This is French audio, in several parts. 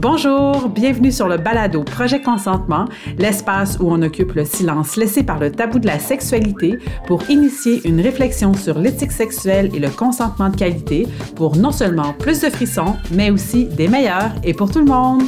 Bonjour, bienvenue sur le balado Projet Consentement, l'espace où on occupe le silence laissé par le tabou de la sexualité pour initier une réflexion sur l'éthique sexuelle et le consentement de qualité pour non seulement plus de frissons, mais aussi des meilleurs et pour tout le monde.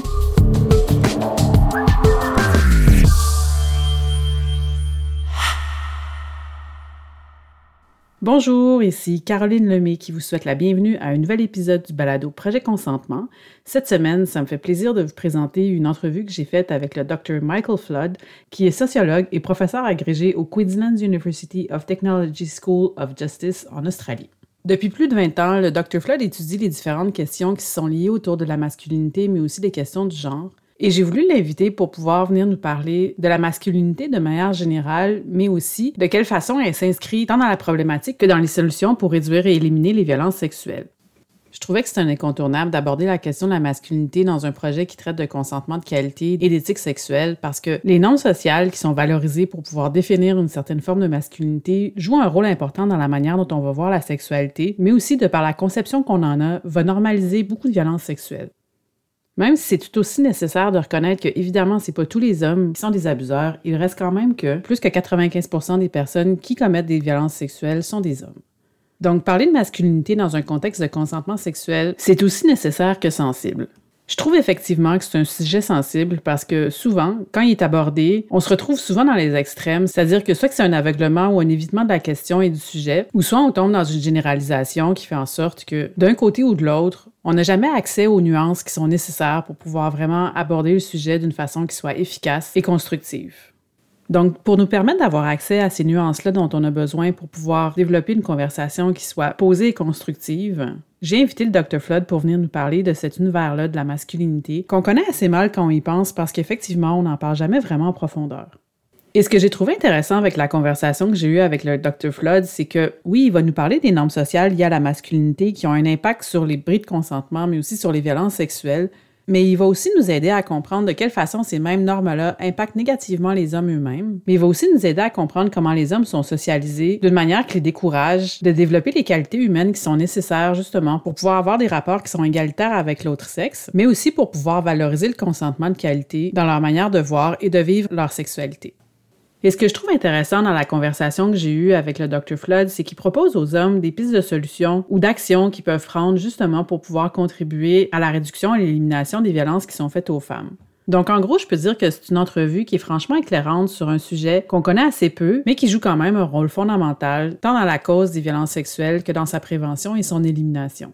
Bonjour, ici Caroline Lemay qui vous souhaite la bienvenue à un nouvel épisode du balado Projet Consentement. Cette semaine, ça me fait plaisir de vous présenter une entrevue que j'ai faite avec le Dr. Michael Flood, qui est sociologue et professeur agrégé au Queensland University of Technology School of Justice en Australie. Depuis plus de 20 ans, le Dr. Flood étudie les différentes questions qui sont liées autour de la masculinité, mais aussi des questions du genre. Et j'ai voulu l'inviter pour pouvoir venir nous parler de la masculinité de manière générale, mais aussi de quelle façon elle s'inscrit tant dans la problématique que dans les solutions pour réduire et éliminer les violences sexuelles. Je trouvais que c'était un incontournable d'aborder la question de la masculinité dans un projet qui traite de consentement de qualité et d'éthique sexuelle parce que les normes sociales qui sont valorisées pour pouvoir définir une certaine forme de masculinité jouent un rôle important dans la manière dont on va voir la sexualité, mais aussi de par la conception qu'on en a, va normaliser beaucoup de violences sexuelles. Même si c'est tout aussi nécessaire de reconnaître que, évidemment, c'est pas tous les hommes qui sont des abuseurs, il reste quand même que plus que 95% des personnes qui commettent des violences sexuelles sont des hommes. Donc, parler de masculinité dans un contexte de consentement sexuel, c'est aussi nécessaire que sensible. Je trouve effectivement que c'est un sujet sensible parce que souvent, quand il est abordé, on se retrouve souvent dans les extrêmes, c'est-à-dire que soit que c'est un aveuglement ou un évitement de la question et du sujet, ou soit on tombe dans une généralisation qui fait en sorte que d'un côté ou de l'autre, on n'a jamais accès aux nuances qui sont nécessaires pour pouvoir vraiment aborder le sujet d'une façon qui soit efficace et constructive. Donc, pour nous permettre d'avoir accès à ces nuances-là dont on a besoin pour pouvoir développer une conversation qui soit posée et constructive, j'ai invité le Dr. Flood pour venir nous parler de cet univers-là de la masculinité qu'on connaît assez mal quand on y pense parce qu'effectivement, on n'en parle jamais vraiment en profondeur. Et ce que j'ai trouvé intéressant avec la conversation que j'ai eue avec le Dr. Flood, c'est que oui, il va nous parler des normes sociales liées à la masculinité qui ont un impact sur les bris de consentement, mais aussi sur les violences sexuelles, mais il va aussi nous aider à comprendre de quelle façon ces mêmes normes-là impactent négativement les hommes eux-mêmes, mais il va aussi nous aider à comprendre comment les hommes sont socialisés d'une manière qui les décourage de développer les qualités humaines qui sont nécessaires justement pour pouvoir avoir des rapports qui sont égalitaires avec l'autre sexe, mais aussi pour pouvoir valoriser le consentement de qualité dans leur manière de voir et de vivre leur sexualité. Et ce que je trouve intéressant dans la conversation que j'ai eue avec le Dr. Flood, c'est qu'il propose aux hommes des pistes de solutions ou d'actions qu'ils peuvent prendre justement pour pouvoir contribuer à la réduction et l'élimination des violences qui sont faites aux femmes. Donc, en gros, je peux dire que c'est une entrevue qui est franchement éclairante sur un sujet qu'on connaît assez peu, mais qui joue quand même un rôle fondamental tant dans la cause des violences sexuelles que dans sa prévention et son élimination.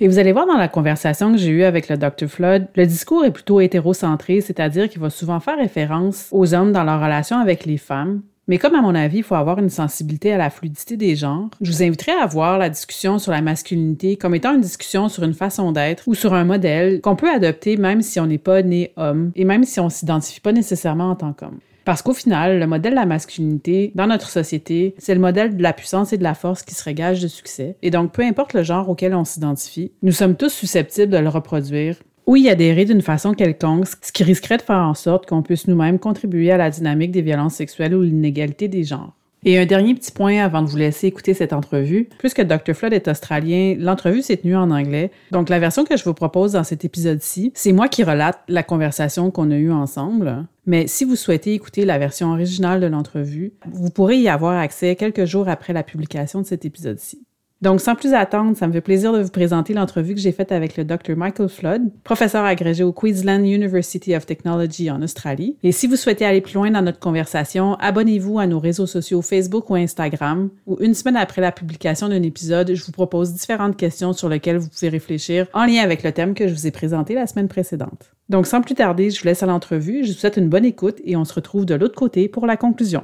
Et vous allez voir dans la conversation que j'ai eue avec le Dr. Flood, le discours est plutôt hétérocentré, c'est-à-dire qu'il va souvent faire référence aux hommes dans leur relation avec les femmes. Mais comme à mon avis, il faut avoir une sensibilité à la fluidité des genres, je vous inviterai à voir la discussion sur la masculinité comme étant une discussion sur une façon d'être ou sur un modèle qu'on peut adopter même si on n'est pas né homme et même si on s'identifie pas nécessairement en tant qu'homme. Parce qu'au final, le modèle de la masculinité dans notre société, c'est le modèle de la puissance et de la force qui serait gage de succès. Et donc, peu importe le genre auquel on s'identifie, nous sommes tous susceptibles de le reproduire ou y adhérer d'une façon quelconque, ce qui risquerait de faire en sorte qu'on puisse nous-mêmes contribuer à la dynamique des violences sexuelles ou l'inégalité des genres. Et un dernier petit point avant de vous laisser écouter cette entrevue. Puisque Dr. Flood est australien, l'entrevue s'est tenue en anglais. Donc la version que je vous propose dans cet épisode-ci, c'est moi qui relate la conversation qu'on a eue ensemble. Mais si vous souhaitez écouter la version originale de l'entrevue, vous pourrez y avoir accès quelques jours après la publication de cet épisode-ci. Donc, sans plus attendre, ça me fait plaisir de vous présenter l'entrevue que j'ai faite avec le Dr. Michael Flood, professeur agrégé au Queensland University of Technology en Australie. Et si vous souhaitez aller plus loin dans notre conversation, abonnez-vous à nos réseaux sociaux Facebook ou Instagram, où une semaine après la publication d'un épisode, je vous propose différentes questions sur lesquelles vous pouvez réfléchir en lien avec le thème que je vous ai présenté la semaine précédente. Donc, sans plus tarder, je vous laisse à l'entrevue, je vous souhaite une bonne écoute et on se retrouve de l'autre côté pour la conclusion.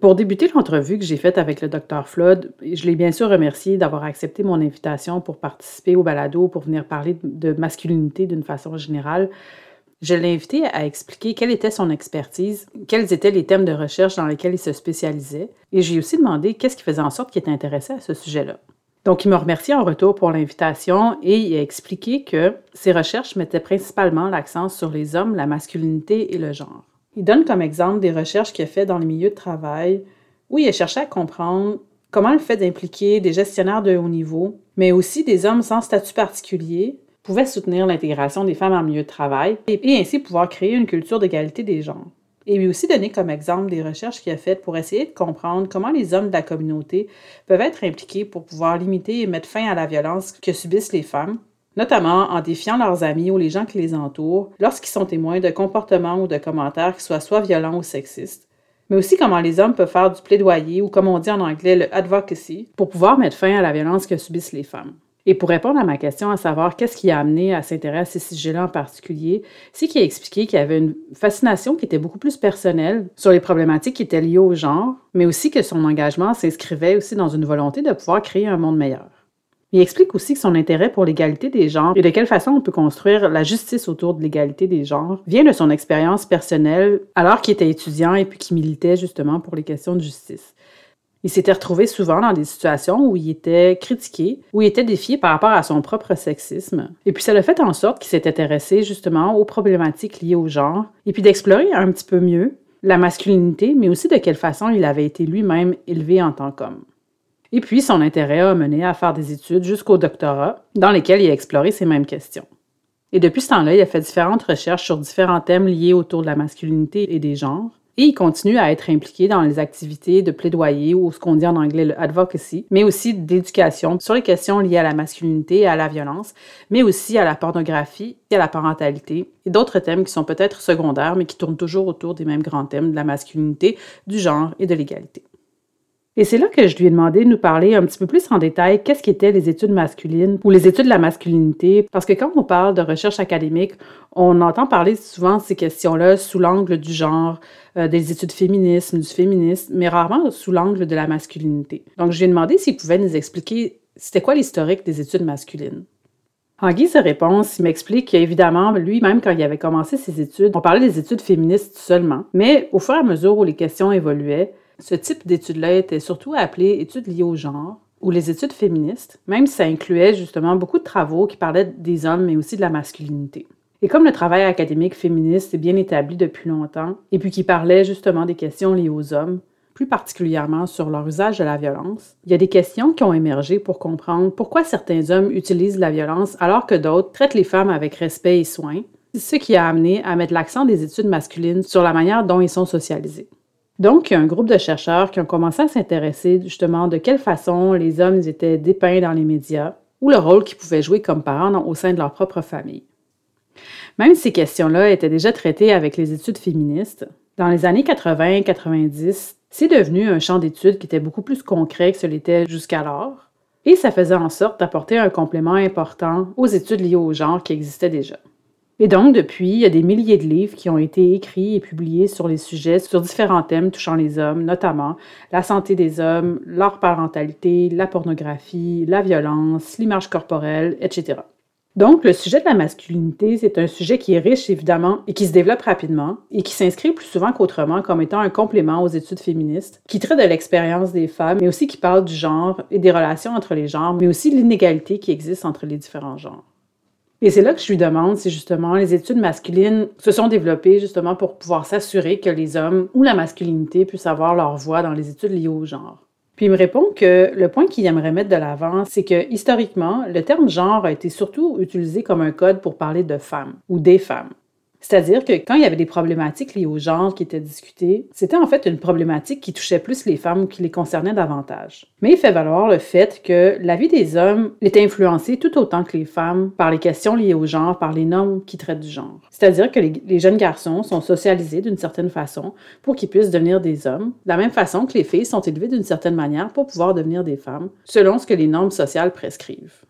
Pour débuter l'entrevue que j'ai faite avec le Dr. Flood, je l'ai bien sûr remercié d'avoir accepté mon invitation pour participer au balado, pour venir parler de masculinité d'une façon générale. Je l'ai invité à expliquer quelle était son expertise, quels étaient les thèmes de recherche dans lesquels il se spécialisait, et j'ai aussi demandé qu'est-ce qui faisait en sorte qu'il était intéressé à ce sujet-là. Donc, il m'a remercié en retour pour l'invitation et il a expliqué que ses recherches mettaient principalement l'accent sur les hommes, la masculinité et le genre. Il donne comme exemple des recherches qu'il a fait dans le milieu de travail où il a cherché à comprendre comment le fait d'impliquer des gestionnaires de haut niveau, mais aussi des hommes sans statut particulier, pouvait soutenir l'intégration des femmes en milieu de travail et, ainsi pouvoir créer une culture d'égalité des genres. Et lui aussi donner comme exemple des recherches qu'il a faites pour essayer de comprendre comment les hommes de la communauté peuvent être impliqués pour pouvoir limiter et mettre fin à la violence que subissent les femmes, notamment en défiant leurs amis ou les gens qui les entourent lorsqu'ils sont témoins de comportements ou de commentaires qui soient soit violents ou sexistes, mais aussi comment les hommes peuvent faire du plaidoyer ou comme on dit en anglais le advocacy pour pouvoir mettre fin à la violence que subissent les femmes. Et pour répondre à ma question, à savoir qu'est-ce qui a amené à s'intéresser à ces sujets-là en particulier, c'est qu'il a expliqué qu'il y avait une fascination qui était beaucoup plus personnelle sur les problématiques qui étaient liées au genre, mais aussi que son engagement s'inscrivait aussi dans une volonté de pouvoir créer un monde meilleur. Il explique aussi que son intérêt pour l'égalité des genres et de quelle façon on peut construire la justice autour de l'égalité des genres vient de son expérience personnelle alors qu'il était étudiant et puis qu'il militait justement pour les questions de justice. Il s'était retrouvé souvent dans des situations où il était critiqué, où il était défié par rapport à son propre sexisme. Et puis ça l'a fait en sorte qu'il s'est intéressé justement aux problématiques liées au genre, et puis d'explorer un petit peu mieux la masculinité, mais aussi de quelle façon il avait été lui-même élevé en tant qu'homme. Et puis son intérêt a mené à faire des études jusqu'au doctorat, dans lesquelles il a exploré ces mêmes questions. Et depuis ce temps-là, il a fait différentes recherches sur différents thèmes liés autour de la masculinité et des genres, et il continue à être impliqué dans les activités de plaidoyer ou ce qu'on dit en anglais le advocacy, mais aussi d'éducation sur les questions liées à la masculinité et à la violence, mais aussi à la pornographie et à la parentalité et d'autres thèmes qui sont peut-être secondaires mais qui tournent toujours autour des mêmes grands thèmes de la masculinité, du genre et de l'égalité. Et c'est là que je lui ai demandé de nous parler un petit peu plus en détail qu'est-ce qu'étaient les études masculines ou les études de la masculinité, parce que quand on parle de recherche académique, on entend parler souvent de ces questions-là sous l'angle du genre, euh, des études féminisme, du féminisme, mais rarement sous l'angle de la masculinité. Donc je lui ai demandé s'il pouvait nous expliquer c'était quoi l'historique des études masculines. En guise de réponse, il m'explique qu'évidemment, lui-même, quand il avait commencé ses études, on parlait des études féministes seulement, mais au fur et à mesure où les questions évoluaient, ce type d'études-là était surtout appelé études liées au genre ou les études féministes, même si ça incluait justement beaucoup de travaux qui parlaient des hommes mais aussi de la masculinité. Et comme le travail académique féministe est bien établi depuis longtemps, et puis qui parlait justement des questions liées aux hommes, plus particulièrement sur leur usage de la violence, il y a des questions qui ont émergé pour comprendre pourquoi certains hommes utilisent la violence alors que d'autres traitent les femmes avec respect et soin, ce qui a amené à mettre l'accent des études masculines sur la manière dont ils sont socialisés. Donc, il y a un groupe de chercheurs qui ont commencé à s'intéresser justement de quelle façon les hommes étaient dépeints dans les médias ou le rôle qu'ils pouvaient jouer comme parents au sein de leur propre famille. Même ces questions-là étaient déjà traitées avec les études féministes, dans les années 80-90, c'est devenu un champ d'études qui était beaucoup plus concret que ce l'était jusqu'alors, et ça faisait en sorte d'apporter un complément important aux études liées au genre qui existaient déjà. Et donc, depuis, il y a des milliers de livres qui ont été écrits et publiés sur les sujets, sur différents thèmes touchant les hommes, notamment la santé des hommes, leur parentalité, la pornographie, la violence, l'image corporelle, etc. Donc, le sujet de la masculinité, c'est un sujet qui est riche, évidemment, et qui se développe rapidement, et qui s'inscrit plus souvent qu'autrement comme étant un complément aux études féministes, qui traite de l'expérience des femmes, mais aussi qui parle du genre et des relations entre les genres, mais aussi de l'inégalité qui existe entre les différents genres. Et c'est là que je lui demande si justement les études masculines se sont développées justement pour pouvoir s'assurer que les hommes ou la masculinité puissent avoir leur voix dans les études liées au genre. Puis il me répond que le point qu'il aimerait mettre de l'avant, c'est que historiquement, le terme genre a été surtout utilisé comme un code pour parler de femmes ou des femmes. C'est-à-dire que quand il y avait des problématiques liées au genre qui étaient discutées, c'était en fait une problématique qui touchait plus les femmes ou qui les concernait davantage. Mais il fait valoir le fait que la vie des hommes était influencée tout autant que les femmes par les questions liées au genre, par les normes qui traitent du genre. C'est-à-dire que les, jeunes garçons sont socialisés d'une certaine façon pour qu'ils puissent devenir des hommes, de la même façon que les filles sont élevées d'une certaine manière pour pouvoir devenir des femmes, selon ce que les normes sociales prescrivent.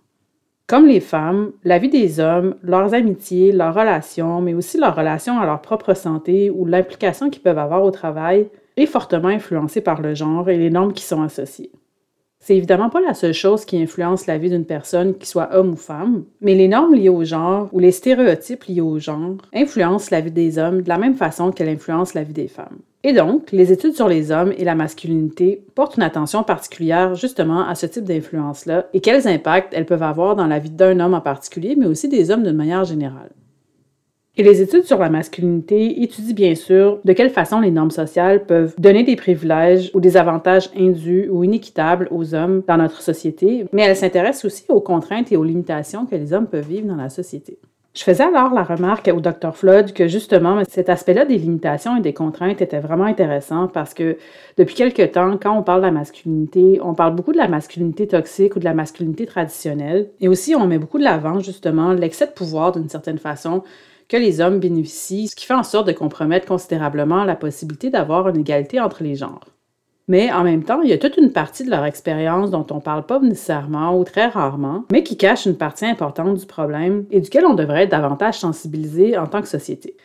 Comme les femmes, la vie des hommes, leurs amitiés, leurs relations, mais aussi leur relation à leur propre santé ou l'implication qu'ils peuvent avoir au travail est fortement influencée par le genre et les normes qui sont associées. C'est évidemment pas la seule chose qui influence la vie d'une personne, qu'il soit homme ou femme, mais les normes liées au genre ou les stéréotypes liés au genre influencent la vie des hommes de la même façon qu'elles influencent la vie des femmes. Et donc, les études sur les hommes et la masculinité portent une attention particulière justement à ce type d'influence-là et quels impacts elles peuvent avoir dans la vie d'un homme en particulier, mais aussi des hommes d'une manière générale. Et les études sur la masculinité étudient bien sûr de quelle façon les normes sociales peuvent donner des privilèges ou des avantages indus ou inéquitables aux hommes dans notre société, mais elles s'intéressent aussi aux contraintes et aux limitations que les hommes peuvent vivre dans la société. Je faisais alors la remarque au Dr. Flood que justement cet aspect-là des limitations et des contraintes était vraiment intéressant parce que depuis quelque temps, quand on parle de la masculinité, on parle beaucoup de la masculinité toxique ou de la masculinité traditionnelle. Et aussi, on met beaucoup de l'avant justement l'excès de pouvoir d'une certaine façon que les hommes bénéficient, ce qui fait en sorte de compromettre considérablement la possibilité d'avoir une égalité entre les genres. Mais en même temps, il y a toute une partie de leur expérience dont on ne parle pas nécessairement ou très rarement, mais qui cache une partie importante du problème et duquel on devrait être davantage sensibilisé en tant que société.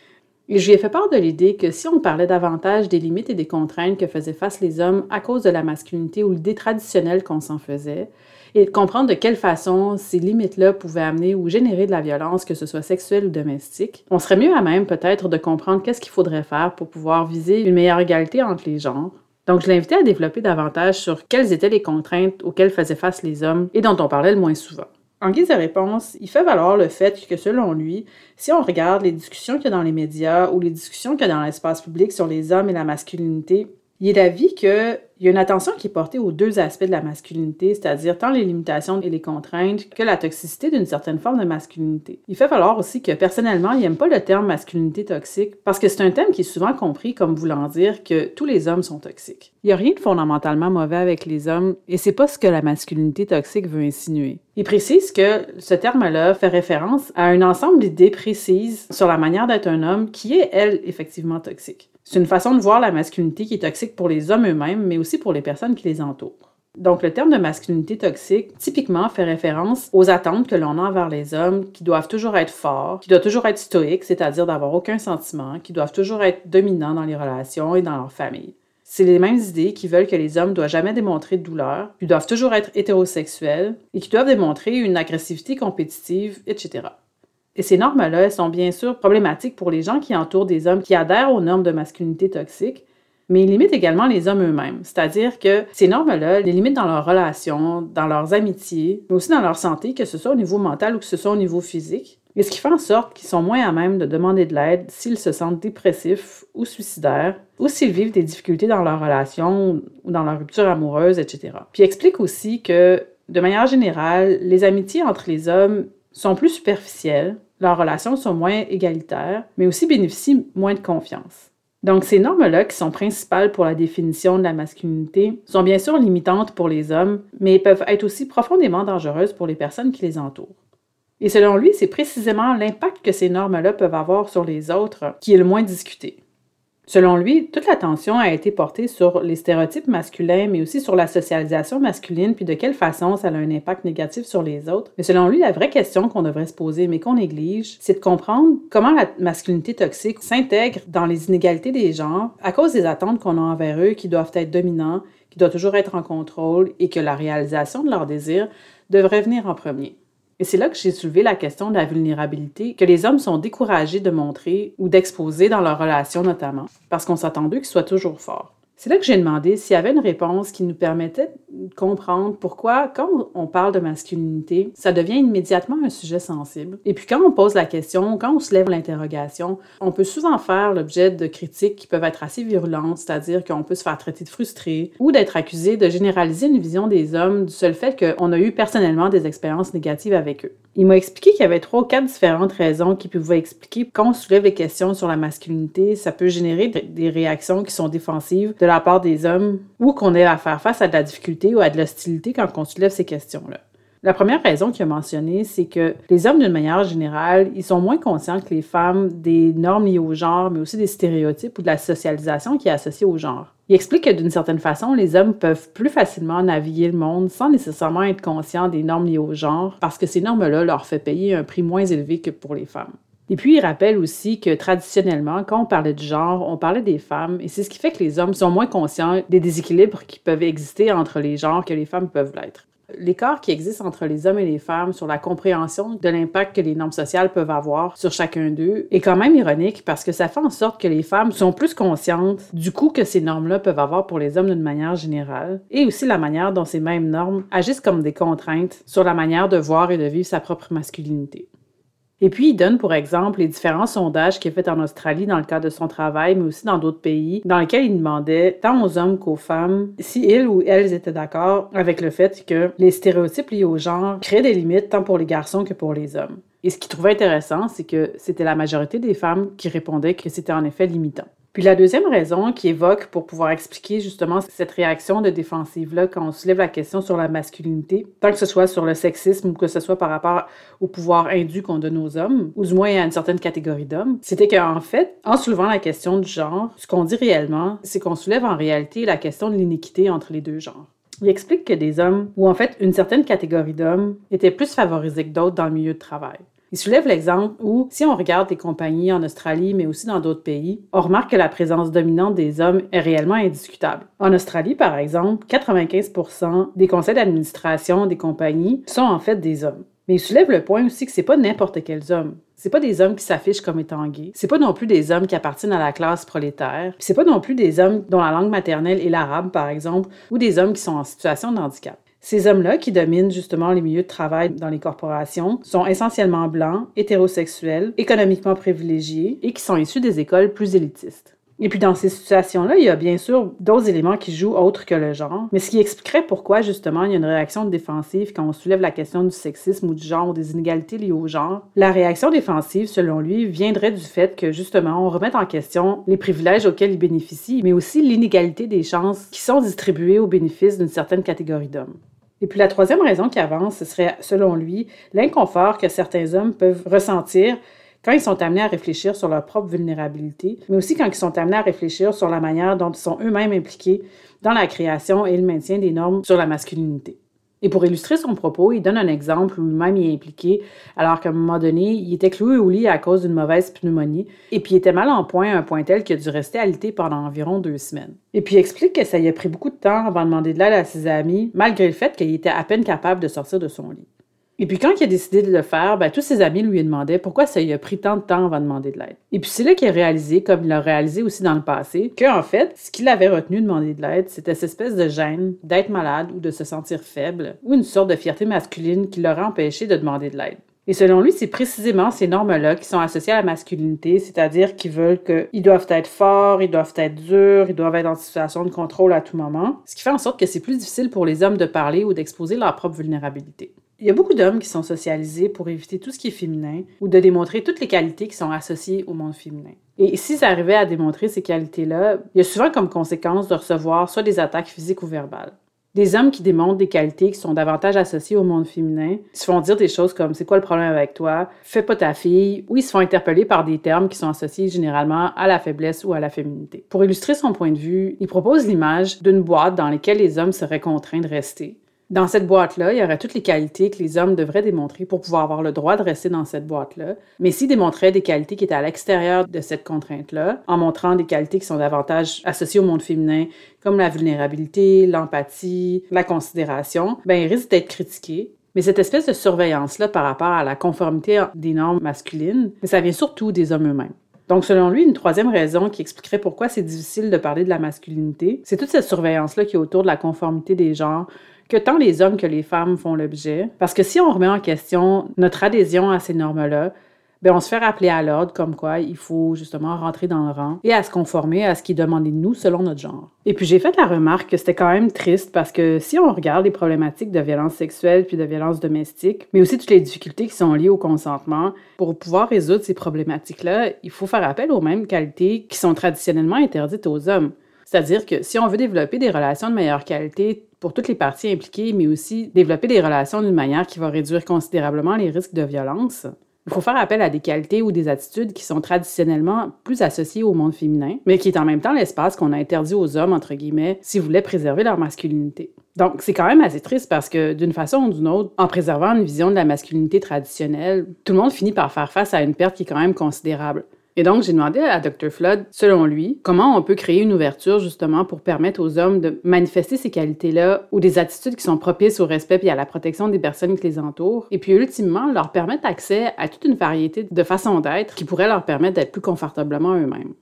Et je lui ai fait part de l'idée que si on parlait davantage des limites et des contraintes que faisaient face les hommes à cause de la masculinité ou l'idée traditionnelle qu'on s'en faisait, et de comprendre de quelle façon ces limites-là pouvaient amener ou générer de la violence, que ce soit sexuelle ou domestique, on serait mieux à même peut-être de comprendre qu'est-ce qu'il faudrait faire pour pouvoir viser une meilleure égalité entre les genres. Donc, je invité à développer davantage sur quelles étaient les contraintes auxquelles faisaient face les hommes et dont on parlait le moins souvent. En guise de réponse, il fait valoir le fait que, selon lui, si on regarde les discussions qu'il y a dans les médias ou les discussions qu'il y a dans l'espace public sur les hommes et la masculinité, il est d'avis qu'il y a une attention qui est portée aux deux aspects de la masculinité, c'est-à-dire tant les limitations et les contraintes que la toxicité d'une certaine forme de masculinité. Il fait falloir aussi que personnellement, il n'aime pas le terme masculinité toxique parce que c'est un thème qui est souvent compris comme voulant dire que tous les hommes sont toxiques. Il n'y a rien de fondamentalement mauvais avec les hommes et c'est pas ce que la masculinité toxique veut insinuer. Il précise que ce terme-là fait référence à un ensemble d'idées précises sur la manière d'être un homme qui est, elle, effectivement toxique. C'est une façon de voir la masculinité qui est toxique pour les hommes eux-mêmes, mais aussi pour les personnes qui les entourent. Donc, le terme de masculinité toxique, typiquement, fait référence aux attentes que l'on a envers les hommes qui doivent toujours être forts, qui doivent toujours être stoïques, c'est-à-dire d'avoir aucun sentiment, qui doivent toujours être dominants dans les relations et dans leur famille. C'est les mêmes idées qui veulent que les hommes doivent jamais démontrer de douleur, qui doivent toujours être hétérosexuels et qui doivent démontrer une agressivité compétitive, etc. Et ces normes-là sont bien sûr problématiques pour les gens qui entourent des hommes qui adhèrent aux normes de masculinité toxique, mais ils limitent également les hommes eux-mêmes. C'est-à-dire que ces normes-là les limitent dans leurs relations, dans leurs amitiés, mais aussi dans leur santé, que ce soit au niveau mental ou que ce soit au niveau physique. Et ce qui fait en sorte qu'ils sont moins à même de demander de l'aide s'ils se sentent dépressifs ou suicidaires, ou s'ils vivent des difficultés dans leurs relations ou dans leur rupture amoureuse, etc. Puis explique aussi que, de manière générale, les amitiés entre les hommes sont plus superficielles, leurs relations sont moins égalitaires, mais aussi bénéficient moins de confiance. Donc ces normes-là, qui sont principales pour la définition de la masculinité, sont bien sûr limitantes pour les hommes, mais peuvent être aussi profondément dangereuses pour les personnes qui les entourent. Et selon lui, c'est précisément l'impact que ces normes-là peuvent avoir sur les autres qui est le moins discuté. Selon lui, toute l'attention a été portée sur les stéréotypes masculins, mais aussi sur la socialisation masculine, puis de quelle façon ça a un impact négatif sur les autres. Mais selon lui, la vraie question qu'on devrait se poser, mais qu'on néglige, c'est de comprendre comment la masculinité toxique s'intègre dans les inégalités des genres à cause des attentes qu'on a envers eux qui doivent être dominants, qui doivent toujours être en contrôle et que la réalisation de leurs désirs devrait venir en premier. Et c'est là que j'ai soulevé la question de la vulnérabilité que les hommes sont découragés de montrer ou d'exposer dans leurs relations notamment, parce qu'on s'attend qu'ils soient toujours forts. C'est là que j'ai demandé s'il y avait une réponse qui nous permettait de comprendre pourquoi, quand on parle de masculinité, ça devient immédiatement un sujet sensible. Et puis quand on pose la question, quand on se lève l'interrogation, on peut souvent faire l'objet de critiques qui peuvent être assez virulentes, c'est-à-dire qu'on peut se faire traiter de frustré ou d'être accusé de généraliser une vision des hommes du seul fait qu'on a eu personnellement des expériences négatives avec eux. Il m'a expliqué qu'il y avait trois ou quatre différentes raisons qui pouvaient expliquer quand on soulève les questions sur la masculinité, ça peut générer des réactions qui sont défensives de la part des hommes ou qu'on ait à faire face à de la difficulté ou à de l'hostilité quand on soulève ces questions-là. La première raison qu'il a mentionnée, c'est que les hommes, d'une manière générale, ils sont moins conscients que les femmes des normes liées au genre, mais aussi des stéréotypes ou de la socialisation qui est associée au genre. Il explique que d'une certaine façon, les hommes peuvent plus facilement naviguer le monde sans nécessairement être conscients des normes liées au genre, parce que ces normes-là leur fait payer un prix moins élevé que pour les femmes. Et puis, il rappelle aussi que traditionnellement, quand on parlait du genre, on parlait des femmes, et c'est ce qui fait que les hommes sont moins conscients des déséquilibres qui peuvent exister entre les genres que les femmes peuvent l'être l'écart qui existe entre les hommes et les femmes sur la compréhension de l'impact que les normes sociales peuvent avoir sur chacun d'eux est quand même ironique parce que ça fait en sorte que les femmes sont plus conscientes du coût que ces normes-là peuvent avoir pour les hommes d'une manière générale et aussi la manière dont ces mêmes normes agissent comme des contraintes sur la manière de voir et de vivre sa propre masculinité. Et puis, il donne, pour exemple, les différents sondages qu'il a fait en Australie dans le cadre de son travail, mais aussi dans d'autres pays, dans lesquels il demandait tant aux hommes qu'aux femmes si ils ou elles étaient d'accord avec le fait que les stéréotypes liés au genre créent des limites tant pour les garçons que pour les hommes. Et ce qu'il trouvait intéressant, c'est que c'était la majorité des femmes qui répondaient que c'était en effet limitant. Puis la deuxième raison qui évoque pour pouvoir expliquer justement cette réaction de défensive-là quand on soulève la question sur la masculinité, tant que ce soit sur le sexisme ou que ce soit par rapport au pouvoir indu qu'on donne aux hommes, ou du moins à une certaine catégorie d'hommes, c'était qu'en fait, en soulevant la question du genre, ce qu'on dit réellement, c'est qu'on soulève en réalité la question de l'iniquité entre les deux genres. Il explique que des hommes, ou en fait une certaine catégorie d'hommes, étaient plus favorisés que d'autres dans le milieu de travail. Il soulève l'exemple où, si on regarde des compagnies en Australie, mais aussi dans d'autres pays, on remarque que la présence dominante des hommes est réellement indiscutable. En Australie, par exemple, 95% des conseils d'administration des compagnies sont en fait des hommes. Mais il soulève le point aussi que c'est pas n'importe quels hommes. C'est pas des hommes qui s'affichent comme étant gays. C'est pas non plus des hommes qui appartiennent à la classe prolétaire. c'est pas non plus des hommes dont la langue maternelle est l'arabe, par exemple, ou des hommes qui sont en situation de handicap. Ces hommes-là, qui dominent justement les milieux de travail dans les corporations, sont essentiellement blancs, hétérosexuels, économiquement privilégiés et qui sont issus des écoles plus élitistes. Et puis dans ces situations-là, il y a bien sûr d'autres éléments qui jouent autres que le genre, mais ce qui expliquerait pourquoi justement il y a une réaction défensive quand on soulève la question du sexisme ou du genre ou des inégalités liées au genre. La réaction défensive, selon lui, viendrait du fait que justement on remette en question les privilèges auxquels il bénéficie, mais aussi l'inégalité des chances qui sont distribuées au bénéfice d'une certaine catégorie d'hommes. Et puis la troisième raison qui avance, ce serait, selon lui, l'inconfort que certains hommes peuvent ressentir quand ils sont amenés à réfléchir sur leur propre vulnérabilité, mais aussi quand ils sont amenés à réfléchir sur la manière dont ils sont eux-mêmes impliqués dans la création et le maintien des normes sur la masculinité. Et pour illustrer son propos, il donne un exemple où lui-même est impliqué, alors qu'à un moment donné, il était cloué au lit à cause d'une mauvaise pneumonie, et puis il était mal en point à un point tel qu'il a dû rester alité pendant environ deux semaines. Et puis il explique que ça lui a pris beaucoup de temps avant de demander de l'aide à ses amis, malgré le fait qu'il était à peine capable de sortir de son lit. Et puis quand il a décidé de le faire, ben, tous ses amis lui demandaient pourquoi ça lui a pris tant de temps avant de demander de l'aide. Et puis c'est là qu'il a réalisé, comme il l'a réalisé aussi dans le passé, qu'en fait, ce qui l'avait retenu de demander de l'aide, c'était cette espèce de gêne d'être malade ou de se sentir faible, ou une sorte de fierté masculine qui l'aurait empêché de demander de l'aide. Et selon lui, c'est précisément ces normes-là qui sont associées à la masculinité, c'est-à-dire qu'ils veulent qu'ils doivent être forts, ils doivent être durs, ils doivent être en situation de contrôle à tout moment, ce qui fait en sorte que c'est plus difficile pour les hommes de parler ou d'exposer leur propre vulnérabilité. Il y a beaucoup d'hommes qui sont socialisés pour éviter tout ce qui est féminin ou de démontrer toutes les qualités qui sont associées au monde féminin. Et s'ils arrivaient à démontrer ces qualités-là, il y a souvent comme conséquence de recevoir soit des attaques physiques ou verbales. Des hommes qui démontrent des qualités qui sont davantage associées au monde féminin se font dire des choses comme c'est quoi le problème avec toi, fais pas ta fille, ou ils se font interpeller par des termes qui sont associés généralement à la faiblesse ou à la féminité. Pour illustrer son point de vue, il propose l'image d'une boîte dans laquelle les hommes seraient contraints de rester. Dans cette boîte-là, il y aurait toutes les qualités que les hommes devraient démontrer pour pouvoir avoir le droit de rester dans cette boîte-là. Mais s'ils démontraient des qualités qui étaient à l'extérieur de cette contrainte-là, en montrant des qualités qui sont davantage associées au monde féminin, comme la vulnérabilité, l'empathie, la considération, ben ils risquent d'être critiqués. Mais cette espèce de surveillance-là par rapport à la conformité des normes masculines, ça vient surtout des hommes eux-mêmes. Donc, selon lui, une troisième raison qui expliquerait pourquoi c'est difficile de parler de la masculinité, c'est toute cette surveillance-là qui est autour de la conformité des genres, que tant les hommes que les femmes font l'objet. Parce que si on remet en question notre adhésion à ces normes-là, ben on se fait rappeler à l'ordre comme quoi il faut justement rentrer dans le rang et à se conformer à ce qui est demandé de nous selon notre genre. Et puis j'ai fait la remarque que c'était quand même triste parce que si on regarde les problématiques de violence sexuelle puis de violence domestique, mais aussi toutes les difficultés qui sont liées au consentement, pour pouvoir résoudre ces problématiques-là, il faut faire appel aux mêmes qualités qui sont traditionnellement interdites aux hommes. C'est-à-dire que si on veut développer des relations de meilleure qualité pour toutes les parties impliquées, mais aussi développer des relations d'une manière qui va réduire considérablement les risques de violence, il faut faire appel à des qualités ou des attitudes qui sont traditionnellement plus associées au monde féminin, mais qui est en même temps l'espace qu'on a interdit aux hommes, entre guillemets, s'ils voulaient préserver leur masculinité. Donc, c'est quand même assez triste parce que, d'une façon ou d'une autre, en préservant une vision de la masculinité traditionnelle, tout le monde finit par faire face à une perte qui est quand même considérable. Et donc, j'ai demandé à Dr. Flood, selon lui, comment on peut créer une ouverture justement pour permettre aux hommes de manifester ces qualités-là ou des attitudes qui sont propices au respect et à la protection des personnes qui les entourent, et puis ultimement leur permettre accès à toute une variété de façons d'être qui pourraient leur permettre d'être plus confortablement eux-mêmes.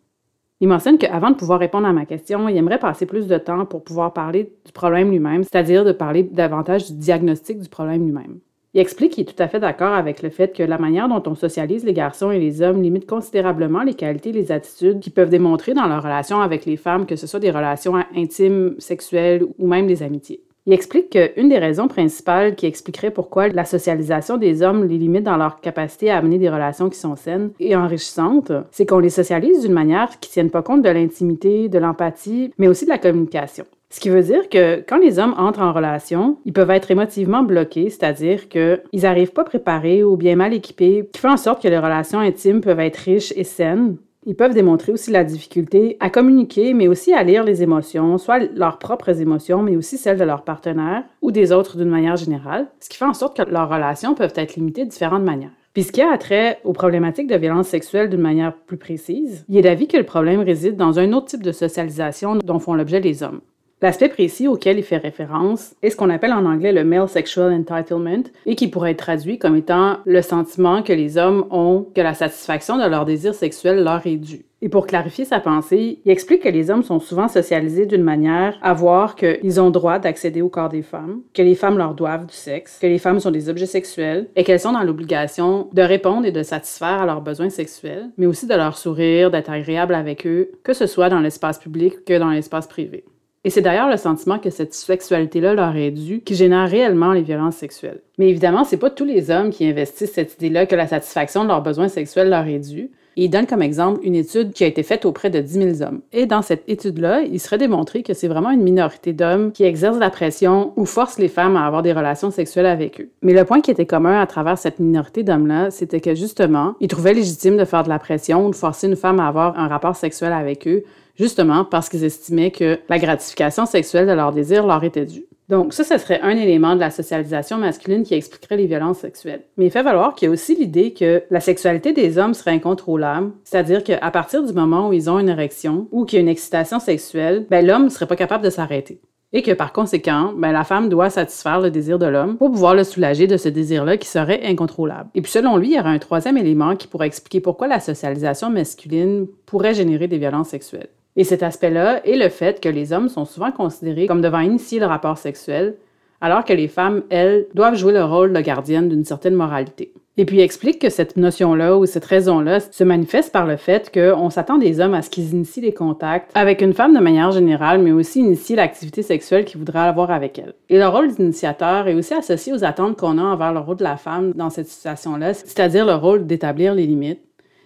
Il mentionne qu'avant de pouvoir répondre à ma question, il aimerait passer plus de temps pour pouvoir parler du problème lui-même, c'est-à-dire de parler davantage du diagnostic du problème lui-même. Il explique qu'il est tout à fait d'accord avec le fait que la manière dont on socialise les garçons et les hommes limite considérablement les qualités et les attitudes qu'ils peuvent démontrer dans leurs relations avec les femmes, que ce soit des relations intimes, sexuelles ou même des amitiés. Il explique qu'une des raisons principales qui expliquerait pourquoi la socialisation des hommes les limite dans leur capacité à amener des relations qui sont saines et enrichissantes, c'est qu'on les socialise d'une manière qui ne tienne pas compte de l'intimité, de l'empathie, mais aussi de la communication. Ce qui veut dire que quand les hommes entrent en relation, ils peuvent être émotivement bloqués, c'est-à-dire qu'ils n'arrivent pas préparés ou bien mal équipés, qui fait en sorte que les relations intimes peuvent être riches et saines, ils peuvent démontrer aussi la difficulté à communiquer, mais aussi à lire les émotions, soit leurs propres émotions, mais aussi celles de leurs partenaires ou des autres d'une manière générale, ce qui fait en sorte que leurs relations peuvent être limitées de différentes manières. Puis ce qui a trait aux problématiques de violence sexuelle d'une manière plus précise, il est d'avis que le problème réside dans un autre type de socialisation dont font l'objet les hommes. L'aspect précis auquel il fait référence est ce qu'on appelle en anglais le male sexual entitlement et qui pourrait être traduit comme étant le sentiment que les hommes ont que la satisfaction de leur désir sexuel leur est due. Et pour clarifier sa pensée, il explique que les hommes sont souvent socialisés d'une manière à voir qu'ils ont droit d'accéder au corps des femmes, que les femmes leur doivent du sexe, que les femmes sont des objets sexuels et qu'elles sont dans l'obligation de répondre et de satisfaire à leurs besoins sexuels, mais aussi de leur sourire, d'être agréable avec eux, que ce soit dans l'espace public que dans l'espace privé. Et c'est d'ailleurs le sentiment que cette sexualité-là leur est due qui génère réellement les violences sexuelles. Mais évidemment, c'est pas tous les hommes qui investissent cette idée-là que la satisfaction de leurs besoins sexuels leur est due. Et il donne comme exemple une étude qui a été faite auprès de 10 000 hommes. Et dans cette étude-là, il serait démontré que c'est vraiment une minorité d'hommes qui exercent la pression ou forcent les femmes à avoir des relations sexuelles avec eux. Mais le point qui était commun à travers cette minorité d'hommes-là, c'était que justement, ils trouvaient légitime de faire de la pression ou de forcer une femme à avoir un rapport sexuel avec eux justement parce qu'ils estimaient que la gratification sexuelle de leur désir leur était due. Donc ça, ce serait un élément de la socialisation masculine qui expliquerait les violences sexuelles. Mais il fait valoir qu'il y a aussi l'idée que la sexualité des hommes serait incontrôlable, c'est-à-dire qu'à partir du moment où ils ont une érection ou qu'il y a une excitation sexuelle, ben, l'homme ne serait pas capable de s'arrêter. Et que par conséquent, ben, la femme doit satisfaire le désir de l'homme pour pouvoir le soulager de ce désir-là qui serait incontrôlable. Et puis selon lui, il y aurait un troisième élément qui pourrait expliquer pourquoi la socialisation masculine pourrait générer des violences sexuelles. Et cet aspect-là est le fait que les hommes sont souvent considérés comme devant initier le rapport sexuel, alors que les femmes, elles, doivent jouer le rôle de gardienne d'une certaine moralité. Et puis explique que cette notion-là ou cette raison-là se manifeste par le fait qu'on s'attend des hommes à ce qu'ils initient les contacts avec une femme de manière générale, mais aussi initient l'activité sexuelle qu'ils voudraient avoir avec elle. Et le rôle d'initiateur est aussi associé aux attentes qu'on a envers le rôle de la femme dans cette situation-là, c'est-à-dire le rôle d'établir les limites,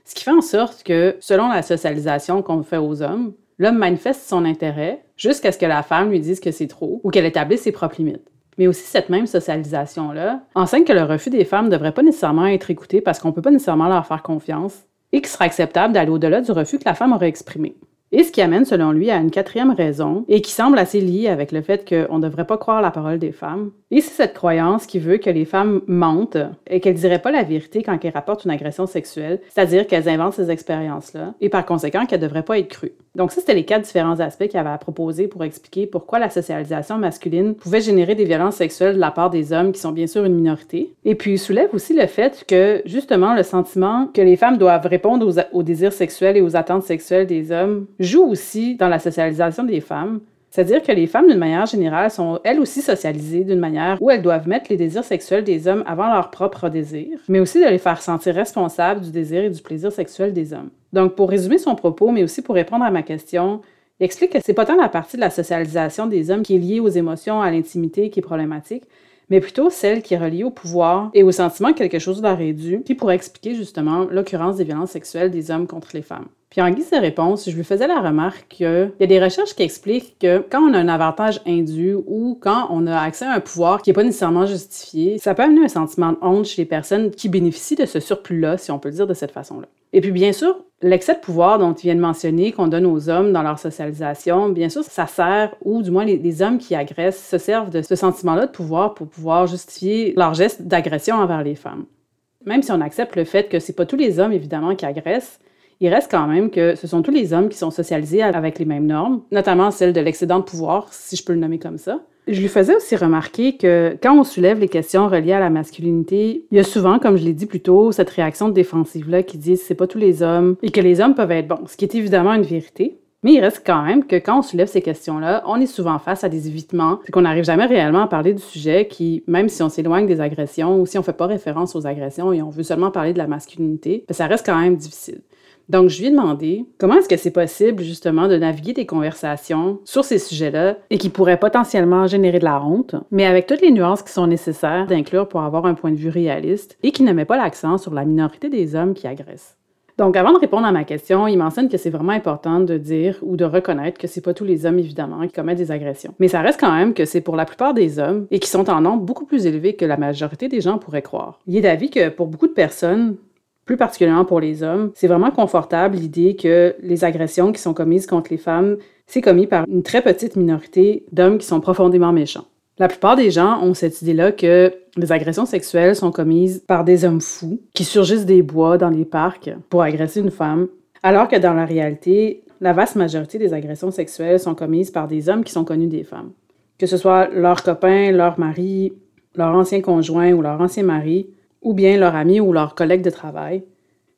ce qui fait en sorte que, selon la socialisation qu'on fait aux hommes, l'homme manifeste son intérêt jusqu'à ce que la femme lui dise que c'est trop ou qu'elle établisse ses propres limites. Mais aussi, cette même socialisation-là enseigne que le refus des femmes ne devrait pas nécessairement être écouté parce qu'on ne peut pas nécessairement leur faire confiance et qu'il sera acceptable d'aller au-delà du refus que la femme aurait exprimé. Et ce qui amène, selon lui, à une quatrième raison, et qui semble assez liée avec le fait qu'on ne devrait pas croire la parole des femmes. Et c'est cette croyance qui veut que les femmes mentent et qu'elles ne diraient pas la vérité quand elles rapportent une agression sexuelle, c'est-à-dire qu'elles inventent ces expériences-là, et par conséquent qu'elles ne devraient pas être crues. Donc ça, c'était les quatre différents aspects qu'il avait à proposer pour expliquer pourquoi la socialisation masculine pouvait générer des violences sexuelles de la part des hommes, qui sont bien sûr une minorité. Et puis, il soulève aussi le fait que, justement, le sentiment que les femmes doivent répondre aux, aux désirs sexuels et aux attentes sexuelles des hommes joue aussi dans la socialisation des femmes. C'est-à-dire que les femmes, d'une manière générale, sont elles aussi socialisées d'une manière où elles doivent mettre les désirs sexuels des hommes avant leur propre désir, mais aussi de les faire sentir responsables du désir et du plaisir sexuel des hommes. Donc, pour résumer son propos, mais aussi pour répondre à ma question, il explique que c'est pas tant la partie de la socialisation des hommes qui est liée aux émotions, à l'intimité qui est problématique, mais plutôt celle qui est reliée au pouvoir et au sentiment que quelque chose leur est dû, qui pourrait expliquer justement l'occurrence des violences sexuelles des hommes contre les femmes. Puis en guise de réponse, je lui faisais la remarque qu'il y a des recherches qui expliquent que quand on a un avantage indu ou quand on a accès à un pouvoir qui n'est pas nécessairement justifié, ça peut amener un sentiment de honte chez les personnes qui bénéficient de ce surplus-là, si on peut le dire de cette façon-là. Et puis bien sûr, l'excès de pouvoir dont vient de mentionner, qu'on donne aux hommes dans leur socialisation, bien sûr, ça sert, ou du moins les, hommes qui agressent se servent de ce sentiment-là de pouvoir pour pouvoir justifier leur geste d'agression envers les femmes. Même si on accepte le fait que c'est pas tous les hommes, évidemment, qui agressent, il reste quand même que ce sont tous les hommes qui sont socialisés avec les mêmes normes, notamment celle de l'excédent de pouvoir, si je peux le nommer comme ça. Je lui faisais aussi remarquer que quand on soulève les questions reliées à la masculinité, il y a souvent, comme je l'ai dit plus tôt, cette réaction défensive-là qui dit c'est pas tous les hommes et que les hommes peuvent être bons, ce qui est évidemment une vérité. Mais il reste quand même que quand on soulève ces questions-là, on est souvent face à des évitements, puis qu'on n'arrive jamais réellement à parler du sujet qui, même si on s'éloigne des agressions ou si on fait pas référence aux agressions et on veut seulement parler de la masculinité, ben, ça reste quand même difficile. Donc, je lui ai demandé comment est-ce que c'est possible, justement, de naviguer des conversations sur ces sujets-là et qui pourraient potentiellement générer de la honte, mais avec toutes les nuances qui sont nécessaires d'inclure pour avoir un point de vue réaliste et qui ne met pas l'accent sur la minorité des hommes qui agressent. Donc, avant de répondre à ma question, il mentionne que c'est vraiment important de dire ou de reconnaître que c'est pas tous les hommes, évidemment, qui commettent des agressions. Mais ça reste quand même que c'est pour la plupart des hommes et qui sont en nombre beaucoup plus élevé que la majorité des gens pourraient croire. Il est d'avis que pour beaucoup de personnes, plus particulièrement pour les hommes, c'est vraiment confortable l'idée que les agressions qui sont commises contre les femmes, c'est commis par une très petite minorité d'hommes qui sont profondément méchants. La plupart des gens ont cette idée-là que les agressions sexuelles sont commises par des hommes fous qui surgissent des bois dans les parcs pour agresser une femme, alors que dans la réalité, la vaste majorité des agressions sexuelles sont commises par des hommes qui sont connus des femmes. Que ce soit leur copain, leur mari, leur ancien conjoint ou leur ancien mari, ou bien leur ami ou leur collègue de travail.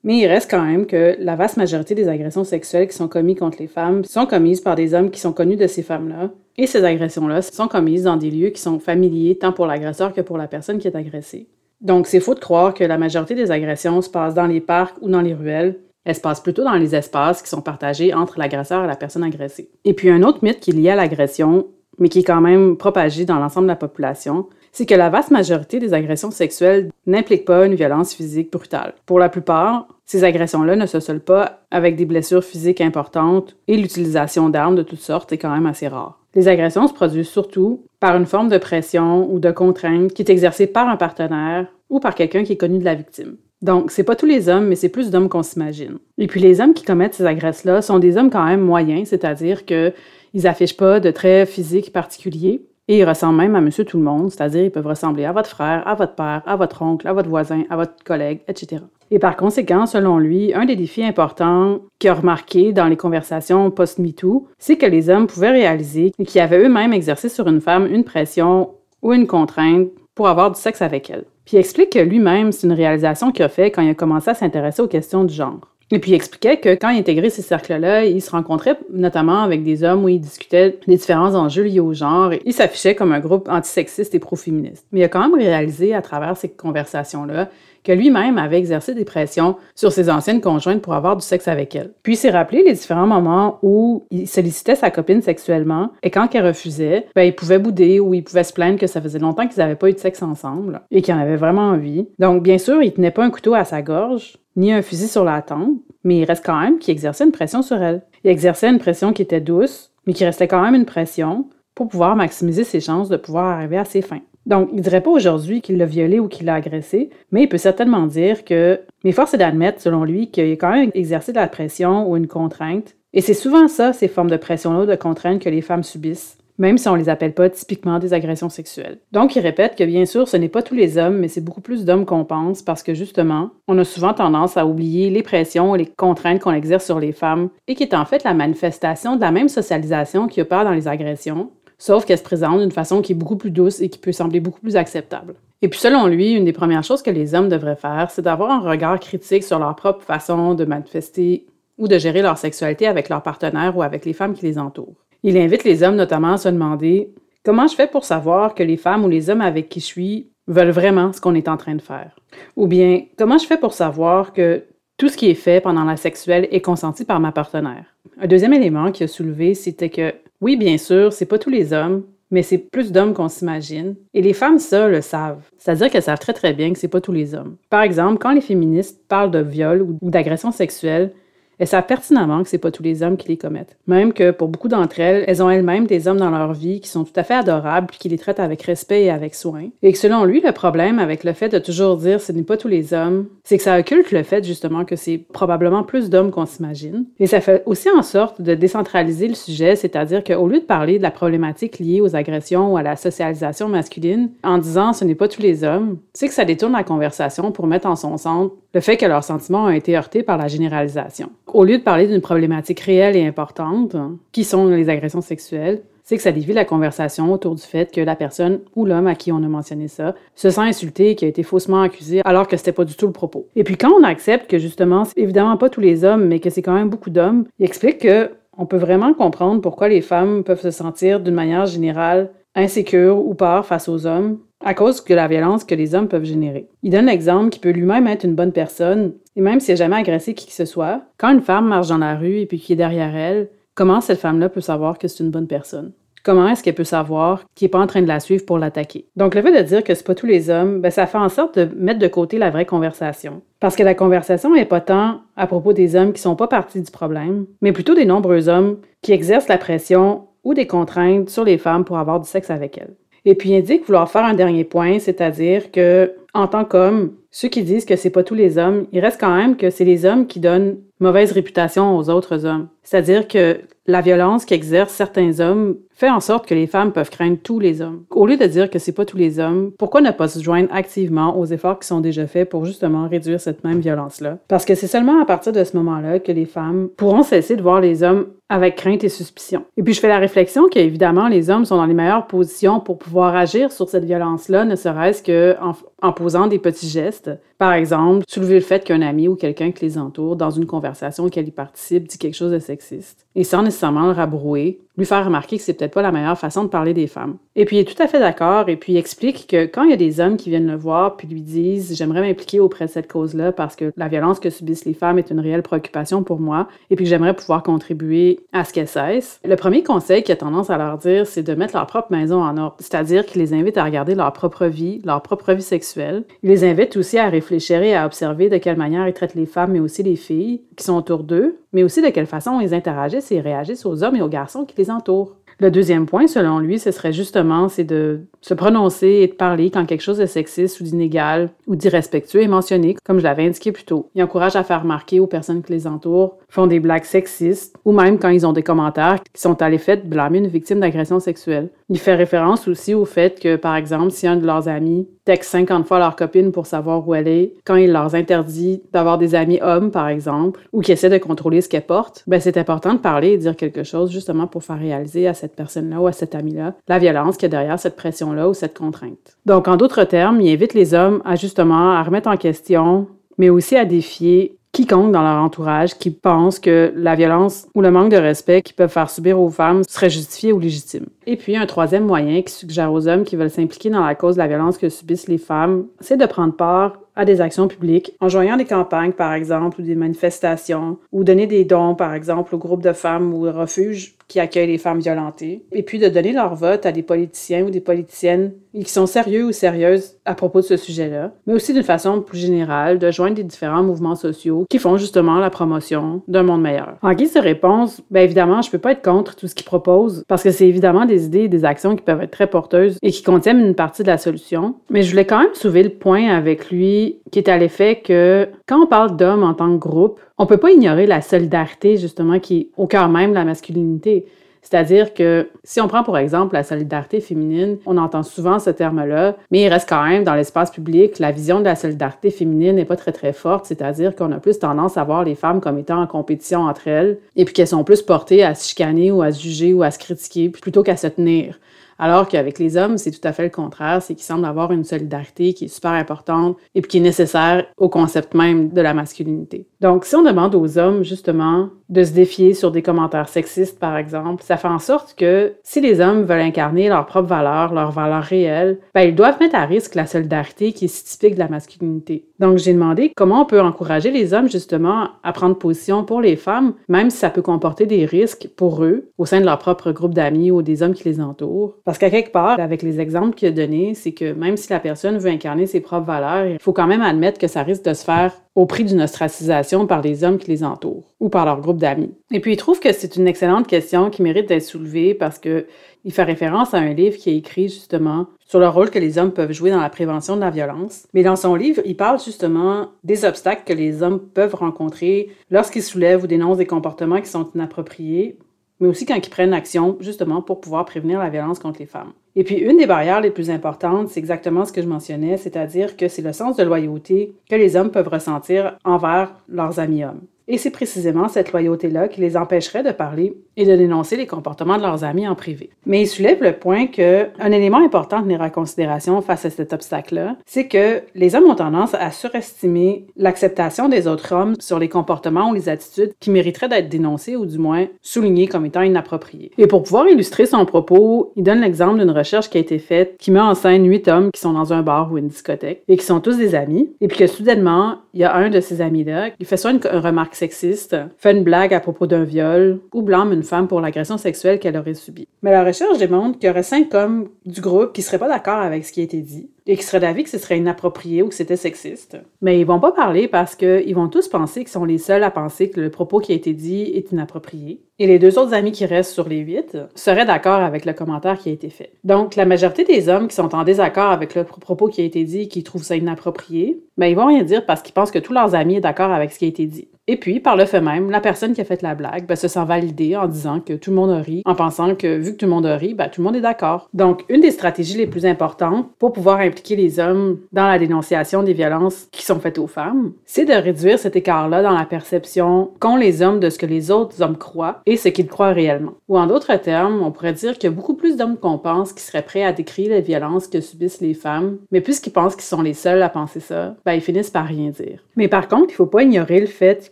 Mais il reste quand même que la vaste majorité des agressions sexuelles qui sont commises contre les femmes sont commises par des hommes qui sont connus de ces femmes-là. Et ces agressions-là sont commises dans des lieux qui sont familiers tant pour l'agresseur que pour la personne qui est agressée. Donc c'est faux de croire que la majorité des agressions se passent dans les parcs ou dans les ruelles. Elles se passent plutôt dans les espaces qui sont partagés entre l'agresseur et la personne agressée. Et puis un autre mythe qui est lié à l'agression, mais qui est quand même propagé dans l'ensemble de la population, c'est que la vaste majorité des agressions sexuelles n'impliquent pas une violence physique brutale. Pour la plupart, ces agressions-là ne se soldent pas avec des blessures physiques importantes et l'utilisation d'armes de toutes sortes est quand même assez rare. Les agressions se produisent surtout par une forme de pression ou de contrainte qui est exercée par un partenaire ou par quelqu'un qui est connu de la victime. Donc, c'est pas tous les hommes, mais c'est plus d'hommes qu'on s'imagine. Et puis, les hommes qui commettent ces agressions-là sont des hommes quand même moyens, c'est-à-dire qu'ils n'affichent pas de traits physiques particuliers, et ils ressemblent même à monsieur tout le monde, c'est-à-dire ils peuvent ressembler à votre frère, à votre père, à votre oncle, à votre voisin, à votre collègue, etc. Et par conséquent, selon lui, un des défis importants qu'il a remarqué dans les conversations post-MeToo, c'est que les hommes pouvaient réaliser qu'ils avaient eux-mêmes exercé sur une femme une pression ou une contrainte pour avoir du sexe avec elle. Puis il explique que lui-même, c'est une réalisation qu'il a fait quand il a commencé à s'intéresser aux questions du genre. Et puis il expliquait que quand il intégrait ces cercles-là, il se rencontrait notamment avec des hommes où il discutait des différents enjeux liés au genre il s'affichait comme un groupe antisexiste et pro-féministe. Mais il a quand même réalisé à travers ces conversations-là que lui-même avait exercé des pressions sur ses anciennes conjointes pour avoir du sexe avec elles. Puis il s'est rappelé les différents moments où il sollicitait sa copine sexuellement et quand elle refusait, ben, il pouvait bouder ou il pouvait se plaindre que ça faisait longtemps qu'ils n'avaient pas eu de sexe ensemble et qu'il en avait vraiment envie. Donc bien sûr, il tenait pas un couteau à sa gorge, ni un fusil sur la tempe, mais il reste quand même qu'il exerçait une pression sur elle. Il exerçait une pression qui était douce, mais qui restait quand même une pression pour pouvoir maximiser ses chances de pouvoir arriver à ses fins. Donc, il ne dirait pas aujourd'hui qu'il l'a violée ou qu'il l'a agressée, mais il peut certainement dire que, mais force est d'admettre, selon lui, qu'il a quand même exercé de la pression ou une contrainte. Et c'est souvent ça, ces formes de pression-là, ou de contrainte que les femmes subissent même si on les appelle pas typiquement des agressions sexuelles. Donc, il répète que bien sûr, ce n'est pas tous les hommes, mais c'est beaucoup plus d'hommes qu'on pense parce que justement, on a souvent tendance à oublier les pressions et les contraintes qu'on exerce sur les femmes et qui est en fait la manifestation de la même socialisation qui opère dans les agressions, sauf qu'elle se présente d'une façon qui est beaucoup plus douce et qui peut sembler beaucoup plus acceptable. Et puis selon lui, une des premières choses que les hommes devraient faire, c'est d'avoir un regard critique sur leur propre façon de manifester ou de gérer leur sexualité avec leurs partenaires ou avec les femmes qui les entourent. Il invite les hommes notamment à se demander comment je fais pour savoir que les femmes ou les hommes avec qui je suis veulent vraiment ce qu'on est en train de faire. Ou bien comment je fais pour savoir que tout ce qui est fait pendant la sexuelle est consenti par ma partenaire? Un deuxième élément qui a soulevé, c'était que oui, bien sûr, c'est pas tous les hommes, mais c'est plus d'hommes qu'on s'imagine. Et les femmes, ça, le savent. C'est-à-dire qu'elles savent très très bien que c'est pas tous les hommes. Par exemple, quand les féministes parlent de viol ou d'agression sexuelle, elles savent pertinemment que c'est pas tous les hommes qui les commettent. Même que pour beaucoup d'entre elles, elles ont elles-mêmes des hommes dans leur vie qui sont tout à fait adorables puis qui les traitent avec respect et avec soin. Et que selon lui, le problème avec le fait de toujours dire ce n'est pas tous les hommes, c'est que ça occulte le fait justement que c'est probablement plus d'hommes qu'on s'imagine. Et ça fait aussi en sorte de décentraliser le sujet, c'est-à-dire qu'au lieu de parler de la problématique liée aux agressions ou à la socialisation masculine en disant ce n'est pas tous les hommes, c'est que ça détourne la conversation pour mettre en son centre le fait que leurs sentiments ont été heurtés par la généralisation. Au lieu de parler d'une problématique réelle et importante, qui sont les agressions sexuelles, c'est que ça dévie la conversation autour du fait que la personne ou l'homme à qui on a mentionné ça se sent insulté et qui a été faussement accusé alors que c'était pas du tout le propos. Et puis quand on accepte que justement, c'est évidemment pas tous les hommes, mais que c'est quand même beaucoup d'hommes, il explique que on peut vraiment comprendre pourquoi les femmes peuvent se sentir d'une manière générale insécures ou peur face aux hommes à cause de la violence que les hommes peuvent générer. Il donne l'exemple qu'il peut lui-même être une bonne personne, et même s'il n'a jamais agressé qui que ce soit, quand une femme marche dans la rue et puis qui est derrière elle, comment cette femme-là peut savoir que c'est une bonne personne? Comment est-ce qu'elle peut savoir qu'il n'est pas en train de la suivre pour l'attaquer? Donc, le fait de dire que c'est pas tous les hommes, ben, ça fait en sorte de mettre de côté la vraie conversation. Parce que la conversation n'est pas tant à propos des hommes qui sont pas partie du problème, mais plutôt des nombreux hommes qui exercent la pression ou des contraintes sur les femmes pour avoir du sexe avec elles. Et puis il indique vouloir faire un dernier point, c'est-à-dire que en tant qu'homme, ceux qui disent que c'est pas tous les hommes, il reste quand même que c'est les hommes qui donnent mauvaise réputation aux autres hommes. C'est-à-dire que la violence qu'exercent certains hommes fait en sorte que les femmes peuvent craindre tous les hommes. Au lieu de dire que c'est pas tous les hommes, pourquoi ne pas se joindre activement aux efforts qui sont déjà faits pour justement réduire cette même violence-là? Parce que c'est seulement à partir de ce moment-là que les femmes pourront cesser de voir les hommes avec crainte et suspicion. Et puis je fais la réflexion qu'évidemment les hommes sont dans les meilleures positions pour pouvoir agir sur cette violence-là, ne serait-ce qu'en en posant des petits gestes. Par exemple, soulever le fait qu'un ami ou quelqu'un qui les entoure dans une conversation auquel il participe dit quelque chose de sexiste. Et sans nécessairement le rabrouer, lui faire remarquer que c'est peut-être pas la meilleure façon de parler des femmes. Et puis il est tout à fait d'accord et puis il explique que quand il y a des hommes qui viennent le voir puis lui disent j'aimerais m'impliquer auprès de cette cause-là parce que la violence que subissent les femmes est une réelle préoccupation pour moi et puis j'aimerais pouvoir contribuer à ce qu'elle cesse. Le premier conseil qu'il a tendance à leur dire c'est de mettre leur propre maison en ordre, c'est-à-dire qu'il les invite à regarder leur propre vie, leur propre vie sexuelle. Il les invite aussi à réfléchir et à observer de quelle manière ils traitent les femmes mais aussi les filles qui sont autour d'eux, mais aussi de quelle façon ils interagissent et réagissent aux hommes et aux garçons qui les entourent. Le deuxième point, selon lui, ce serait justement c'est de se prononcer et de parler quand quelque chose de sexiste ou d'inégal ou d'irrespectueux est mentionné, comme je l'avais indiqué plus tôt. Il encourage à faire remarquer aux personnes qui les entourent, font des blagues sexistes ou même quand ils ont des commentaires qui sont à l'effet de blâmer une victime d'agression sexuelle. Il fait référence aussi au fait que, par exemple, si un de leurs amis texte 50 fois leur copine pour savoir où elle est, quand il leur interdit d'avoir des amis hommes, par exemple, ou qui essaie de contrôler ce qu'elle porte, ben c'est important de parler et dire quelque chose justement pour faire réaliser à cette personne-là ou à cet ami-là la violence qu'il y a derrière cette pression-là ou cette contrainte. Donc, en d'autres termes, il invite les hommes à justement à remettre en question, mais aussi à défier quiconque dans leur entourage qui pense que la violence ou le manque de respect qu'ils peuvent faire subir aux femmes serait justifié ou légitime. Et puis, un troisième moyen qui suggère aux hommes qui veulent s'impliquer dans la cause de la violence que subissent les femmes, c'est de prendre part à des actions publiques en joignant des campagnes, par exemple, ou des manifestations, ou donner des dons, par exemple, aux groupes de femmes ou refuges qui accueillent les femmes violentées, et puis de donner leur vote à des politiciens ou des politiciennes qui sont sérieux ou sérieuses à propos de ce sujet-là, mais aussi d'une façon plus générale de joindre des différents mouvements sociaux qui font justement la promotion d'un monde meilleur. En guise de réponse, bien évidemment, je peux pas être contre tout ce qu'ils proposent parce que c'est évidemment des idées et des actions qui peuvent être très porteuses et qui contiennent une partie de la solution, mais je voulais quand même soulever le point avec lui qui est à l'effet que quand on parle d'hommes en tant que groupe, on peut pas ignorer la solidarité justement qui est au cœur même de la masculinité. C'est-à-dire que si on prend pour exemple la solidarité féminine, on entend souvent ce terme-là, mais il reste quand même dans l'espace public, la vision de la solidarité féminine n'est pas très très forte, c'est-à-dire qu'on a plus tendance à voir les femmes comme étant en compétition entre elles, et puis qu'elles sont plus portées à se chicaner ou à se juger ou à se critiquer plutôt qu'à se tenir. Alors qu'avec les hommes, c'est tout à fait le contraire, c'est qu'ils semblent avoir une solidarité qui est super importante et puis qui est nécessaire au concept même de la masculinité. Donc, si on demande aux hommes, justement, de se défier sur des commentaires sexistes, par exemple, ça fait en sorte que si les hommes veulent incarner leurs propres valeurs, leurs valeurs réelles, ben, ils doivent mettre à risque la solidarité qui est typique de la masculinité. Donc, j'ai demandé comment on peut encourager les hommes, justement, à prendre position pour les femmes, même si ça peut comporter des risques pour eux, au sein de leur propre groupe d'amis ou des hommes qui les entourent. Parce qu'à quelque part, avec les exemples qu'il a donnés, c'est que même si la personne veut incarner ses propres valeurs, il faut quand même admettre que ça risque de se faire au prix d'une ostracisation par les hommes qui les entourent ou par leur groupe d'amis. Et puis, il trouve que c'est une excellente question qui mérite d'être soulevée parce que il fait référence à un livre qui est écrit justement sur le rôle que les hommes peuvent jouer dans la prévention de la violence. Mais dans son livre, il parle justement des obstacles que les hommes peuvent rencontrer lorsqu'ils soulèvent ou dénoncent des comportements qui sont inappropriés, mais aussi quand ils prennent action justement pour pouvoir prévenir la violence contre les femmes. Et puis, une des barrières les plus importantes, c'est exactement ce que je mentionnais, c'est-à-dire que c'est le sens de loyauté que les hommes peuvent ressentir envers leurs amis hommes. Et c'est précisément cette loyauté-là qui les empêcherait de parler et de dénoncer les comportements de leurs amis en privé. Mais il soulève le point que un élément important à tenir en considération face à cet obstacle-là, c'est que les hommes ont tendance à surestimer l'acceptation des autres hommes sur les comportements ou les attitudes qui mériteraient d'être dénoncés ou du moins soulignés comme étant inappropriés. Et pour pouvoir illustrer son propos, il donne l'exemple d'une recherche qui a été faite qui met en scène huit hommes qui sont dans un bar ou une discothèque et qui sont tous des amis, et puis que soudainement, il y a un de ces amis-là qui fait soit une, remarque sexiste, fait une blague à propos d'un viol ou blâme une femme pour l'agression sexuelle qu'elle aurait subie. Mais la recherche démontre qu'il y aurait cinq hommes du groupe qui seraient pas d'accord avec ce qui a été dit seraient d'avis que ce serait inapproprié ou que c'était sexiste. Mais ils vont pas parler parce qu'ils vont tous penser qu'ils sont les seuls à penser que le propos qui a été dit est inapproprié. Et les deux autres amis qui restent sur les huit seraient d'accord avec le commentaire qui a été fait. Donc, la majorité des hommes qui sont en désaccord avec le propos qui a été dit et qui trouvent ça inapproprié, ben, ils vont rien dire parce qu'ils pensent que tous leurs amis sont d'accord avec ce qui a été dit. Et puis, par le fait même, la personne qui a fait la blague ben, se sent validée en disant que tout le monde a ri, en pensant que vu que tout le monde a ri, ben, tout le monde est d'accord. Donc, une des stratégies les plus importantes pour pouvoir impliquer les hommes dans la dénonciation des violences qui sont faites aux femmes, c'est de réduire cet écart-là dans la perception qu'ont les hommes de ce que les autres hommes croient et ce qu'ils croient réellement. Ou en d'autres termes, on pourrait dire qu'il y a beaucoup plus d'hommes qu'on pense qui seraient prêts à décrire les violences que subissent les femmes, mais puisqu'ils pensent qu'ils sont les seuls à penser ça, ben, ils finissent par rien dire. Mais par contre, il faut pas ignorer le fait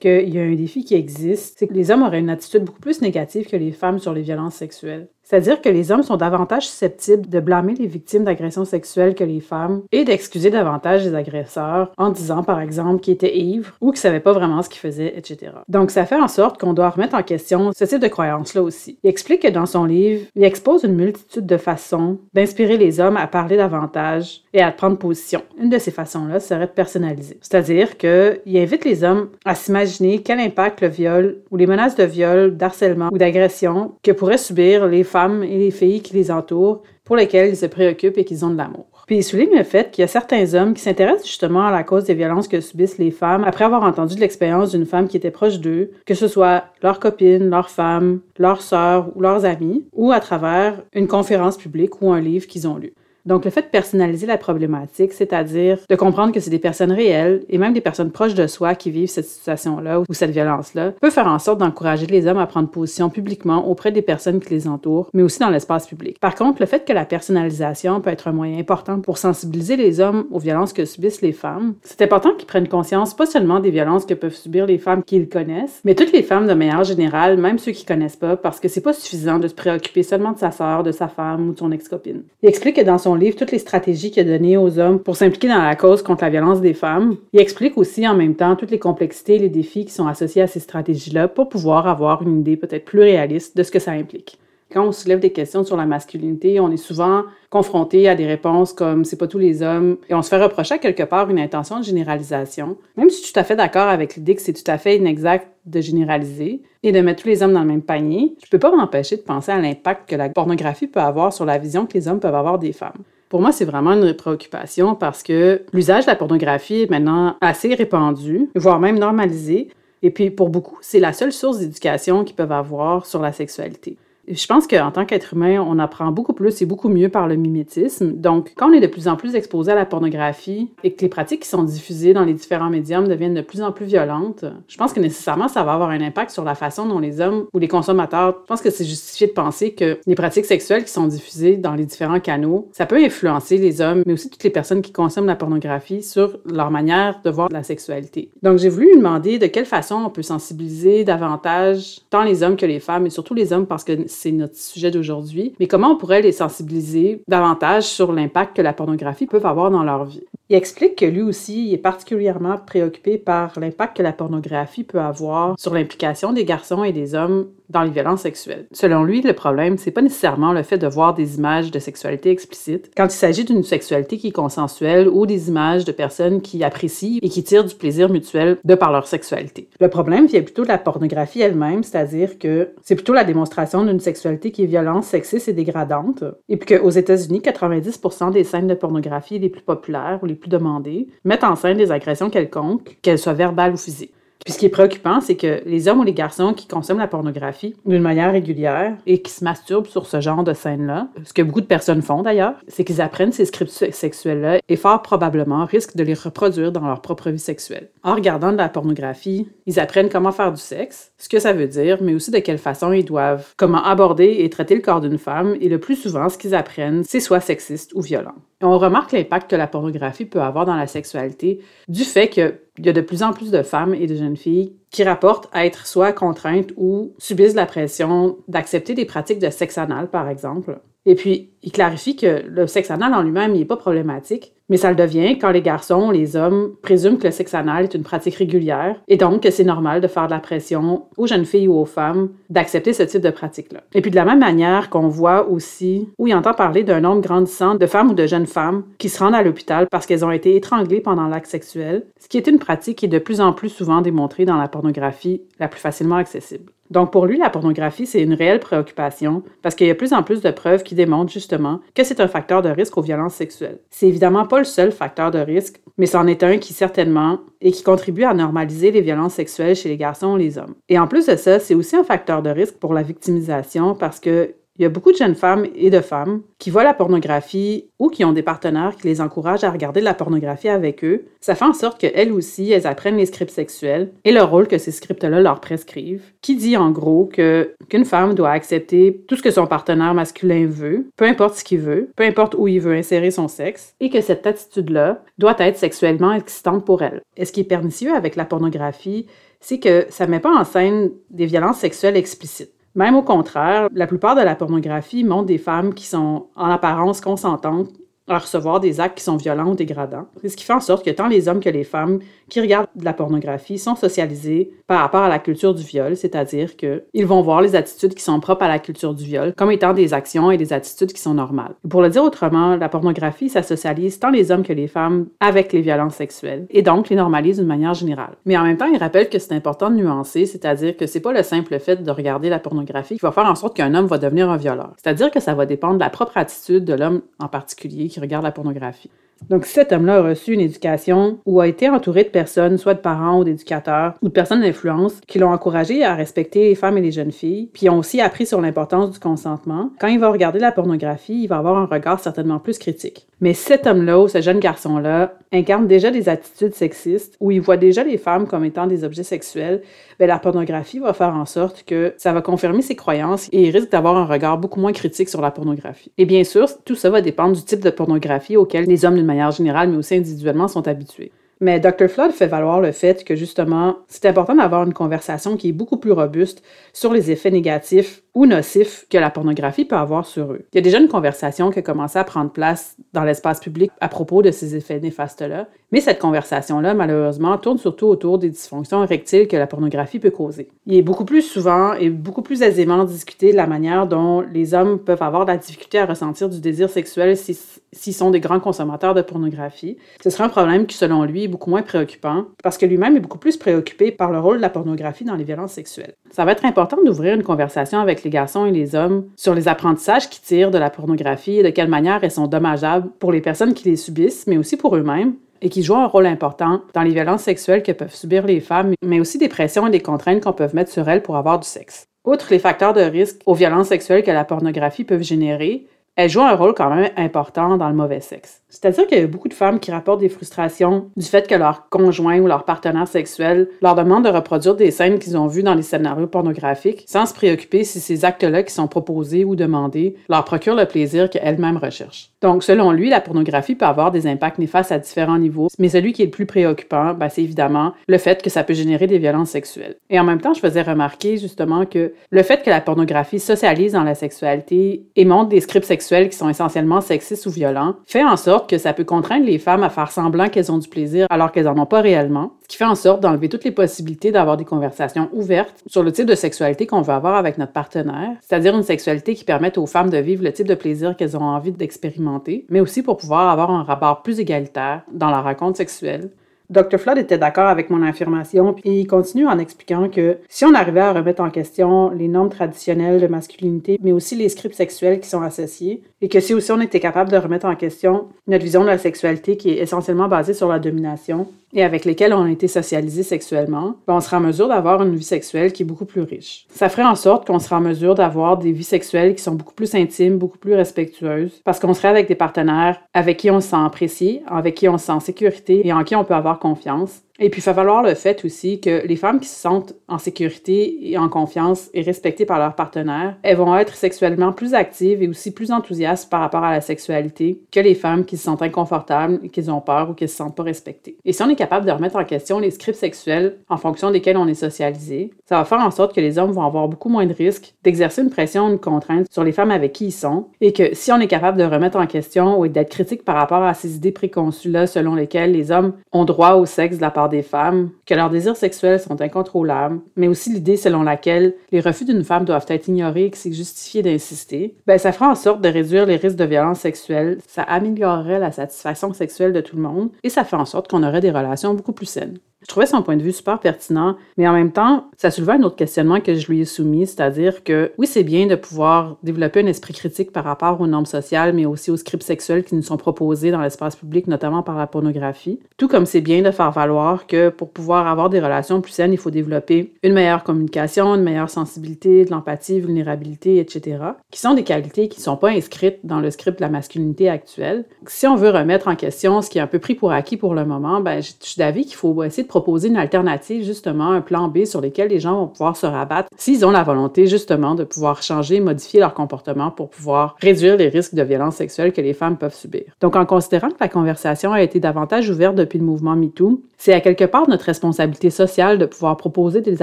qu'il y a un défi qui existe, c'est que les hommes auraient une attitude beaucoup plus négative que les femmes sur les violences sexuelles. C'est-à-dire que les hommes sont davantage susceptibles de blâmer les victimes d'agressions sexuelles que les femmes et d'excuser davantage les agresseurs en disant, par exemple, qu'ils étaient ivres ou qu'ils savaient pas vraiment ce qu'ils faisaient, etc. Donc, ça fait en sorte qu'on doit remettre en question ce type de croyance-là aussi. Il explique que dans son livre, il expose une multitude de façons d'inspirer les hommes à parler davantage et à prendre position. Une de ces façons-là serait de personnaliser. C'est-à-dire qu'il invite les hommes à s'imaginer quel impact le viol ou les menaces de viol, d'harcèlement ou d'agression que pourraient subir les femmes et les filles qui les entourent, pour lesquelles ils se préoccupent et qu'ils ont de l'amour. Puis il souligne le fait qu'il y a certains hommes qui s'intéressent justement à la cause des violences que subissent les femmes après avoir entendu l'expérience d'une femme qui était proche d'eux, que ce soit leur copine, leur femme, leur sœur ou leurs amis, ou à travers une conférence publique ou un livre qu'ils ont lu. Donc, le fait de personnaliser la problématique, c'est-à-dire de comprendre que c'est des personnes réelles et même des personnes proches de soi qui vivent cette situation-là ou cette violence-là, peut faire en sorte d'encourager les hommes à prendre position publiquement auprès des personnes qui les entourent, mais aussi dans l'espace public. Par contre, le fait que la personnalisation peut être un moyen important pour sensibiliser les hommes aux violences que subissent les femmes, c'est important qu'ils prennent conscience pas seulement des violences que peuvent subir les femmes qu'ils connaissent, mais toutes les femmes de manière générale, même ceux qui connaissent pas, parce que c'est pas suffisant de se préoccuper seulement de sa sœur, de sa femme ou de son ex-copine. Il explique que dans son livre toutes les stratégies qu'il a données aux hommes pour s'impliquer dans la cause contre la violence des femmes. Il explique aussi en même temps toutes les complexités et les défis qui sont associés à ces stratégies-là pour pouvoir avoir une idée peut-être plus réaliste de ce que ça implique. Quand on soulève des questions sur la masculinité, on est souvent confronté à des réponses comme c'est pas tous les hommes et on se fait reprocher à quelque part une intention de généralisation. Même si je suis tout à fait d'accord avec l'idée que c'est tout à fait inexact de généraliser et de mettre tous les hommes dans le même panier, je peux pas m'empêcher de penser à l'impact que la pornographie peut avoir sur la vision que les hommes peuvent avoir des femmes. Pour moi, c'est vraiment une préoccupation parce que l'usage de la pornographie est maintenant assez répandu, voire même normalisé. Et puis, pour beaucoup, c'est la seule source d'éducation qu'ils peuvent avoir sur la sexualité. Je pense qu'en tant qu'être humain, on apprend beaucoup plus et beaucoup mieux par le mimétisme. Donc, quand on est de plus en plus exposé à la pornographie et que les pratiques qui sont diffusées dans les différents médiums deviennent de plus en plus violentes, je pense que nécessairement ça va avoir un impact sur la façon dont les hommes ou les consommateurs, je pense que c'est justifié de penser que les pratiques sexuelles qui sont diffusées dans les différents canaux, ça peut influencer les hommes, mais aussi toutes les personnes qui consomment la pornographie sur leur manière de voir la sexualité. Donc, j'ai voulu lui demander de quelle façon on peut sensibiliser davantage tant les hommes que les femmes, et surtout les hommes parce que c'est notre sujet d'aujourd'hui, mais comment on pourrait les sensibiliser davantage sur l'impact que la pornographie peut avoir dans leur vie? Il explique que lui aussi est particulièrement préoccupé par l'impact que la pornographie peut avoir sur l'implication des garçons et des hommes dans les violences sexuelles. Selon lui, le problème, c'est pas nécessairement le fait de voir des images de sexualité explicite quand il s'agit d'une sexualité qui est consensuelle ou des images de personnes qui apprécient et qui tirent du plaisir mutuel de par leur sexualité. Le problème vient plutôt de la pornographie elle-même, c'est-à-dire que c'est plutôt la démonstration d'une sexualité qui est violente, sexiste et dégradante, et puis qu'aux États-Unis, 90% des scènes de pornographie les plus populaires ou les plus mettent en scène des agressions quelconques, qu'elles soient verbales ou physiques. Puis ce qui est préoccupant, c'est que les hommes ou les garçons qui consomment la pornographie d'une manière régulière et qui se masturbent sur ce genre de scènes-là, ce que beaucoup de personnes font d'ailleurs, c'est qu'ils apprennent ces scripts sexuels-là et fort probablement risquent de les reproduire dans leur propre vie sexuelle. En regardant de la pornographie, ils apprennent comment faire du sexe, ce que ça veut dire, mais aussi de quelle façon ils doivent, comment aborder et traiter le corps d'une femme, et le plus souvent, ce qu'ils apprennent, c'est soit sexiste ou violent. Et on remarque l'impact que la pornographie peut avoir dans la sexualité du fait qu'il y a de plus en plus de femmes et de jeunes filles qui rapportent être soit contraintes ou subissent la pression d'accepter des pratiques de sexe anal, par exemple. Et puis, il clarifie que le sexe anal en lui-même n'est pas problématique, mais ça le devient quand les garçons, les hommes présument que le sexe anal est une pratique régulière et donc que c'est normal de faire de la pression aux jeunes filles ou aux femmes d'accepter ce type de pratique-là. Et puis de la même manière qu'on voit aussi, où il entend parler d'un nombre grandissant de femmes ou de jeunes femmes qui se rendent à l'hôpital parce qu'elles ont été étranglées pendant l'acte sexuel, ce qui est une pratique qui est de plus en plus souvent démontrée dans la pornographie la plus facilement accessible. Donc pour lui, la pornographie, c'est une réelle préoccupation parce qu'il y a de plus en plus de preuves qui démontrent justement que c'est un facteur de risque aux violences sexuelles. C'est évidemment pas le seul facteur de risque, mais c'en est un qui certainement et qui contribue à normaliser les violences sexuelles chez les garçons et les hommes. Et en plus de ça, c'est aussi un facteur de risque pour la victimisation parce que il y a beaucoup de jeunes femmes et de femmes qui voient la pornographie ou qui ont des partenaires qui les encouragent à regarder de la pornographie avec eux. Ça fait en sorte qu'elles aussi, elles apprennent les scripts sexuels et le rôle que ces scripts-là leur prescrivent, qui dit en gros qu'une femme doit accepter tout ce que son partenaire masculin veut, peu importe ce qu'il veut, peu importe où il veut insérer son sexe, et que cette attitude-là doit être sexuellement excitante pour elle. Et ce qui est pernicieux avec la pornographie, c'est que ça ne met pas en scène des violences sexuelles explicites. Même au contraire, la plupart de la pornographie montre des femmes qui sont en apparence consentantes à recevoir des actes qui sont violents ou dégradants. C'est ce qui fait en sorte que tant les hommes que les femmes qui regardent de la pornographie sont socialisés par rapport à la culture du viol, c'est-à-dire qu'ils vont voir les attitudes qui sont propres à la culture du viol comme étant des actions et des attitudes qui sont normales. Pour le dire autrement, la pornographie, ça socialise tant les hommes que les femmes avec les violences sexuelles et donc les normalise d'une manière générale. Mais en même temps, il rappelle que c'est important de nuancer, c'est-à-dire que c'est pas le simple fait de regarder la pornographie qui va faire en sorte qu'un homme va devenir un violeur. C'est-à-dire que ça va dépendre de la propre attitude de l'homme en particulier qui la pornographie. Donc, cet homme-là a reçu une éducation ou a été entouré de personnes, soit de parents ou d'éducateurs ou de personnes d'influence, qui l'ont encouragé à respecter les femmes et les jeunes filles, puis ont aussi appris sur l'importance du consentement, quand il va regarder la pornographie, il va avoir un regard certainement plus critique. Mais cet homme-là ou ce jeune garçon-là incarne déjà des attitudes sexistes où il voit déjà les femmes comme étant des objets sexuels, bien, la pornographie va faire en sorte que ça va confirmer ses croyances et il risque d'avoir un regard beaucoup moins critique sur la pornographie. Et bien sûr, tout ça va dépendre du type de pornographie auquel les hommes, d'une manière générale, mais aussi individuellement, sont habitués. Mais Dr. Flood fait valoir le fait que justement, c'est important d'avoir une conversation qui est beaucoup plus robuste sur les effets négatifs ou nocifs que la pornographie peut avoir sur eux. Il y a déjà une conversation qui a commencé à prendre place dans l'espace public à propos de ces effets néfastes-là, mais cette conversation-là, malheureusement, tourne surtout autour des dysfonctions érectiles que la pornographie peut causer. Il est beaucoup plus souvent et beaucoup plus aisément discuté de la manière dont les hommes peuvent avoir de la difficulté à ressentir du désir sexuel s'ils sont des grands consommateurs de pornographie. Ce serait un problème qui, selon lui, est beaucoup moins préoccupant parce que lui-même est beaucoup plus préoccupé par le rôle de la pornographie dans les violences sexuelles. Ça va être important d'ouvrir une conversation avec les garçons et les hommes sur les apprentissages qui tirent de la pornographie et de quelle manière elles sont dommageables pour les personnes qui les subissent, mais aussi pour eux-mêmes et qui jouent un rôle important dans les violences sexuelles que peuvent subir les femmes, mais aussi des pressions et des contraintes qu'on peut mettre sur elles pour avoir du sexe. Outre les facteurs de risque aux violences sexuelles que la pornographie peut générer, elle joue un rôle quand même important dans le mauvais sexe. C'est-à-dire qu'il y a beaucoup de femmes qui rapportent des frustrations du fait que leur conjoint ou leur partenaire sexuel leur demande de reproduire des scènes qu'ils ont vues dans les scénarios pornographiques sans se préoccuper si ces actes-là qui sont proposés ou demandés leur procurent le plaisir qu'elles-mêmes recherchent. Donc, selon lui, la pornographie peut avoir des impacts néfastes à différents niveaux, mais celui qui est le plus préoccupant, ben, c'est évidemment le fait que ça peut générer des violences sexuelles. Et en même temps, je faisais remarquer justement que le fait que la pornographie socialise dans la sexualité et montre des scripts sexuels qui sont essentiellement sexistes ou violents fait en sorte que ça peut contraindre les femmes à faire semblant qu'elles ont du plaisir alors qu'elles n'en ont pas réellement, ce qui fait en sorte d'enlever toutes les possibilités d'avoir des conversations ouvertes sur le type de sexualité qu'on veut avoir avec notre partenaire, c'est-à-dire une sexualité qui permette aux femmes de vivre le type de plaisir qu'elles ont envie d'expérimenter, mais aussi pour pouvoir avoir un rapport plus égalitaire dans la rencontre sexuelle Dr. Flood était d'accord avec mon affirmation, puis il continue en expliquant que si on arrivait à remettre en question les normes traditionnelles de masculinité, mais aussi les scripts sexuels qui sont associés, et que si aussi on était capable de remettre en question notre vision de la sexualité qui est essentiellement basée sur la domination, et avec lesquels on a été socialisés sexuellement, ben, on sera en mesure d'avoir une vie sexuelle qui est beaucoup plus riche. Ça ferait en sorte qu'on sera en mesure d'avoir des vies sexuelles qui sont beaucoup plus intimes, beaucoup plus respectueuses, parce qu'on serait avec des partenaires avec qui on se sent apprécié, avec qui on se sent en sécurité et en qui on peut avoir confiance, et puis, il fait valoir le fait aussi que les femmes qui se sentent en sécurité et en confiance et respectées par leur partenaire, elles vont être sexuellement plus actives et aussi plus enthousiastes par rapport à la sexualité que les femmes qui se sentent inconfortables, qui ont peur ou qui se sentent pas respectées. Et si on est capable de remettre en question les scripts sexuels en fonction desquels on est socialisé, ça va faire en sorte que les hommes vont avoir beaucoup moins de risques d'exercer une pression, une contrainte sur les femmes avec qui ils sont, et que si on est capable de remettre en question ou d'être critique par rapport à ces idées préconçues-là selon lesquelles les hommes ont droit au sexe de la part des femmes, que leurs désirs sexuels sont incontrôlables, mais aussi l'idée selon laquelle les refus d'une femme doivent être ignorés et que c'est justifié d'insister, ben ça fera en sorte de réduire les risques de violence sexuelle, ça améliorerait la satisfaction sexuelle de tout le monde et ça fait en sorte qu'on aurait des relations beaucoup plus saines. Je trouvais son point de vue super pertinent, mais en même temps, ça soulevait un autre questionnement que je lui ai soumis, c'est-à-dire que oui, c'est bien de pouvoir développer un esprit critique par rapport aux normes sociales, mais aussi aux scripts sexuels qui nous sont proposés dans l'espace public, notamment par la pornographie. Tout comme c'est bien de faire valoir que pour pouvoir avoir des relations plus saines, il faut développer une meilleure communication, une meilleure sensibilité, de l'empathie, vulnérabilité, etc., qui sont des qualités qui ne sont pas inscrites dans le script de la masculinité actuelle. Si on veut remettre en question ce qui est un peu pris pour acquis pour le moment, ben, je suis d'avis qu'il faut essayer de proposer une alternative, justement, un plan B sur lequel les gens vont pouvoir se rabattre s'ils ont la volonté, justement, de pouvoir changer, modifier leur comportement pour pouvoir réduire les risques de violence sexuelle que les femmes peuvent subir. Donc, en considérant que la conversation a été davantage ouverte depuis le mouvement MeToo, c'est à quelque part notre responsabilité sociale de pouvoir proposer des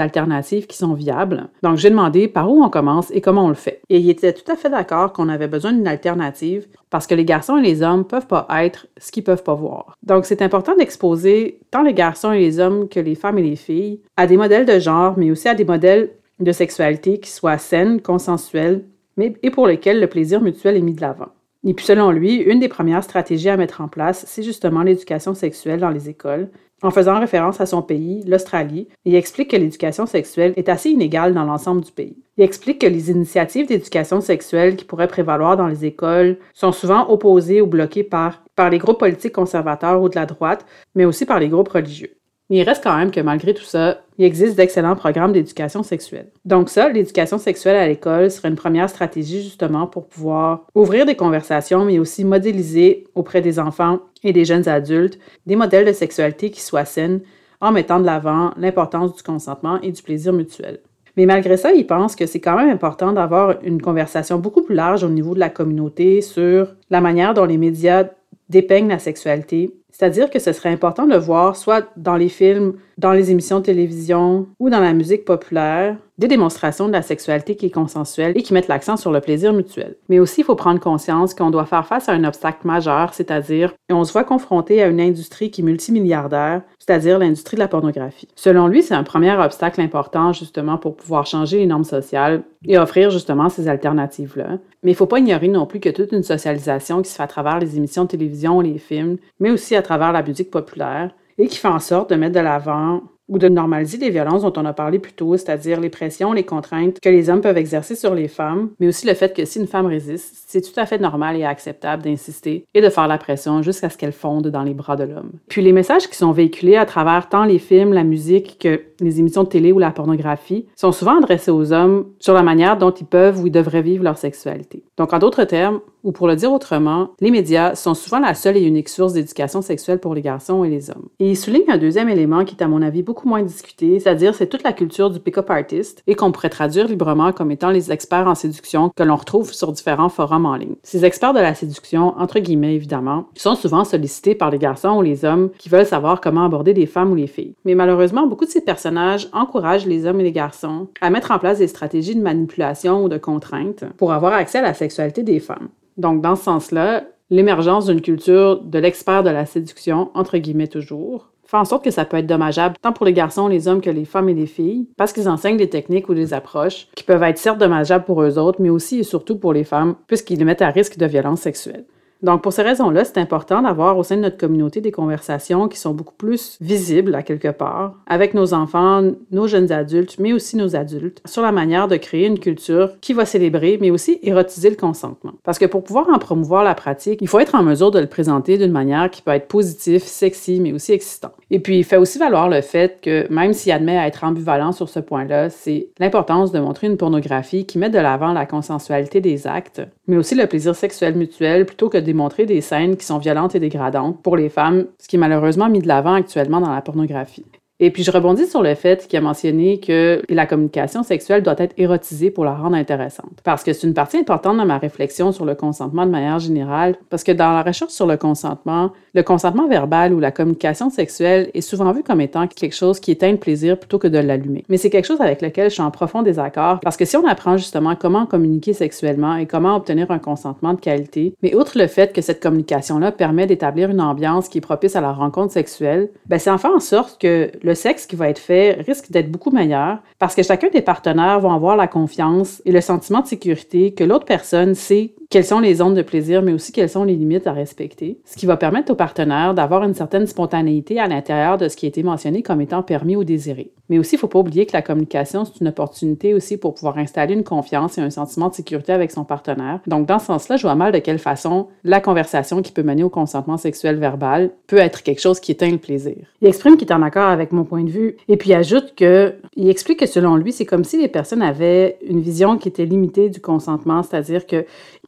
alternatives qui sont viables. Donc, j'ai demandé par où on commence et comment on le fait. Et il était tout à fait d'accord qu'on avait besoin d'une alternative parce que les garçons et les hommes peuvent pas être ce qu'ils peuvent pas voir. Donc, c'est important d'exposer tant les garçons et les hommes que les femmes et les filles, à des modèles de genre, mais aussi à des modèles de sexualité qui soient saines, consensuelles, mais, et pour lesquels le plaisir mutuel est mis de l'avant. Et puis selon lui, une des premières stratégies à mettre en place, c'est justement l'éducation sexuelle dans les écoles, en faisant référence à son pays, l'Australie, il explique que l'éducation sexuelle est assez inégale dans l'ensemble du pays. Il explique que les initiatives d'éducation sexuelle qui pourraient prévaloir dans les écoles sont souvent opposées ou bloquées par, par les groupes politiques conservateurs ou de la droite, mais aussi par les groupes religieux. Mais il reste quand même que malgré tout ça, il existe d'excellents programmes d'éducation sexuelle. Donc ça, l'éducation sexuelle à l'école serait une première stratégie justement pour pouvoir ouvrir des conversations, mais aussi modéliser auprès des enfants et des jeunes adultes des modèles de sexualité qui soient saines en mettant de l'avant l'importance du consentement et du plaisir mutuel. Mais malgré ça, il pense que c'est quand même important d'avoir une conversation beaucoup plus large au niveau de la communauté sur la manière dont les médias dépeignent la sexualité c'est-à-dire que ce serait important de le voir soit dans les films, dans les émissions de télévision ou dans la musique populaire, des démonstrations de la sexualité qui est consensuelle et qui mettent l'accent sur le plaisir mutuel. Mais aussi, il faut prendre conscience qu'on doit faire face à un obstacle majeur, c'est-à-dire qu'on se voit confronté à une industrie qui est multimilliardaire, c'est-à-dire l'industrie de la pornographie. Selon lui, c'est un premier obstacle important justement pour pouvoir changer les normes sociales et offrir justement ces alternatives-là. Mais il ne faut pas ignorer non plus que toute une socialisation qui se fait à travers les émissions de télévision, les films, mais aussi à travers la musique populaire, et qui fait en sorte de mettre de l'avant ou de normaliser les violences dont on a parlé plus tôt, c'est-à-dire les pressions, les contraintes que les hommes peuvent exercer sur les femmes, mais aussi le fait que si une femme résiste, c'est tout à fait normal et acceptable d'insister et de faire la pression jusqu'à ce qu'elle fonde dans les bras de l'homme. Puis les messages qui sont véhiculés à travers tant les films, la musique que les émissions de télé ou la pornographie sont souvent adressés aux hommes sur la manière dont ils peuvent ou ils devraient vivre leur sexualité. Donc en d'autres termes, ou pour le dire autrement, les médias sont souvent la seule et unique source d'éducation sexuelle pour les garçons et les hommes. Et il souligne un deuxième élément qui est à mon avis beaucoup moins discuté, c'est-à-dire c'est toute la culture du pick-up artist et qu'on pourrait traduire librement comme étant les experts en séduction que l'on retrouve sur différents forums en ligne. Ces experts de la séduction, entre guillemets évidemment, sont souvent sollicités par les garçons ou les hommes qui veulent savoir comment aborder des femmes ou les filles. Mais malheureusement, beaucoup de ces personnages encouragent les hommes et les garçons à mettre en place des stratégies de manipulation ou de contrainte pour avoir accès à la sexualité des femmes. Donc, dans ce sens-là, l'émergence d'une culture de l'expert de la séduction, entre guillemets toujours, fait en sorte que ça peut être dommageable tant pour les garçons, les hommes que les femmes et les filles, parce qu'ils enseignent des techniques ou des approches qui peuvent être certes dommageables pour eux autres, mais aussi et surtout pour les femmes, puisqu'ils les mettent à risque de violence sexuelle. Donc, pour ces raisons-là, c'est important d'avoir au sein de notre communauté des conversations qui sont beaucoup plus visibles à quelque part, avec nos enfants, nos jeunes adultes, mais aussi nos adultes, sur la manière de créer une culture qui va célébrer, mais aussi érotiser le consentement. Parce que pour pouvoir en promouvoir la pratique, il faut être en mesure de le présenter d'une manière qui peut être positive, sexy, mais aussi excitant. Et puis, il fait aussi valoir le fait que même s'il admet à être ambivalent sur ce point-là, c'est l'importance de montrer une pornographie qui met de l'avant la consensualité des actes, mais aussi le plaisir sexuel mutuel plutôt que de démontrer des scènes qui sont violentes et dégradantes pour les femmes, ce qui est malheureusement mis de l'avant actuellement dans la pornographie. Et puis, je rebondis sur le fait qu'il a mentionné que la communication sexuelle doit être érotisée pour la rendre intéressante. Parce que c'est une partie importante de ma réflexion sur le consentement de manière générale. Parce que dans la recherche sur le consentement, le consentement verbal ou la communication sexuelle est souvent vu comme étant quelque chose qui éteint le plaisir plutôt que de l'allumer. Mais c'est quelque chose avec lequel je suis en profond désaccord. Parce que si on apprend justement comment communiquer sexuellement et comment obtenir un consentement de qualité, mais outre le fait que cette communication-là permet d'établir une ambiance qui est propice à la rencontre sexuelle, ben c'est en faire en sorte que sexe qui va être fait risque d'être beaucoup meilleur parce que chacun des partenaires va avoir la confiance et le sentiment de sécurité que l'autre personne sait quelles sont les zones de plaisir, mais aussi quelles sont les limites à respecter, ce qui va permettre aux partenaires d'avoir une certaine spontanéité à l'intérieur de ce qui a été mentionné comme étant permis ou désiré. Mais aussi, il ne faut pas oublier que la communication, c'est une opportunité aussi pour pouvoir installer une confiance et un sentiment de sécurité avec son partenaire. Donc, dans ce sens-là, je vois mal de quelle façon la conversation qui peut mener au consentement sexuel verbal peut être quelque chose qui éteint le plaisir. Il exprime qu'il est en accord avec mon point de vue et puis ajoute que, il explique que selon lui, c'est comme si les personnes avaient une vision qui était limitée du consentement, c'est-à-dire que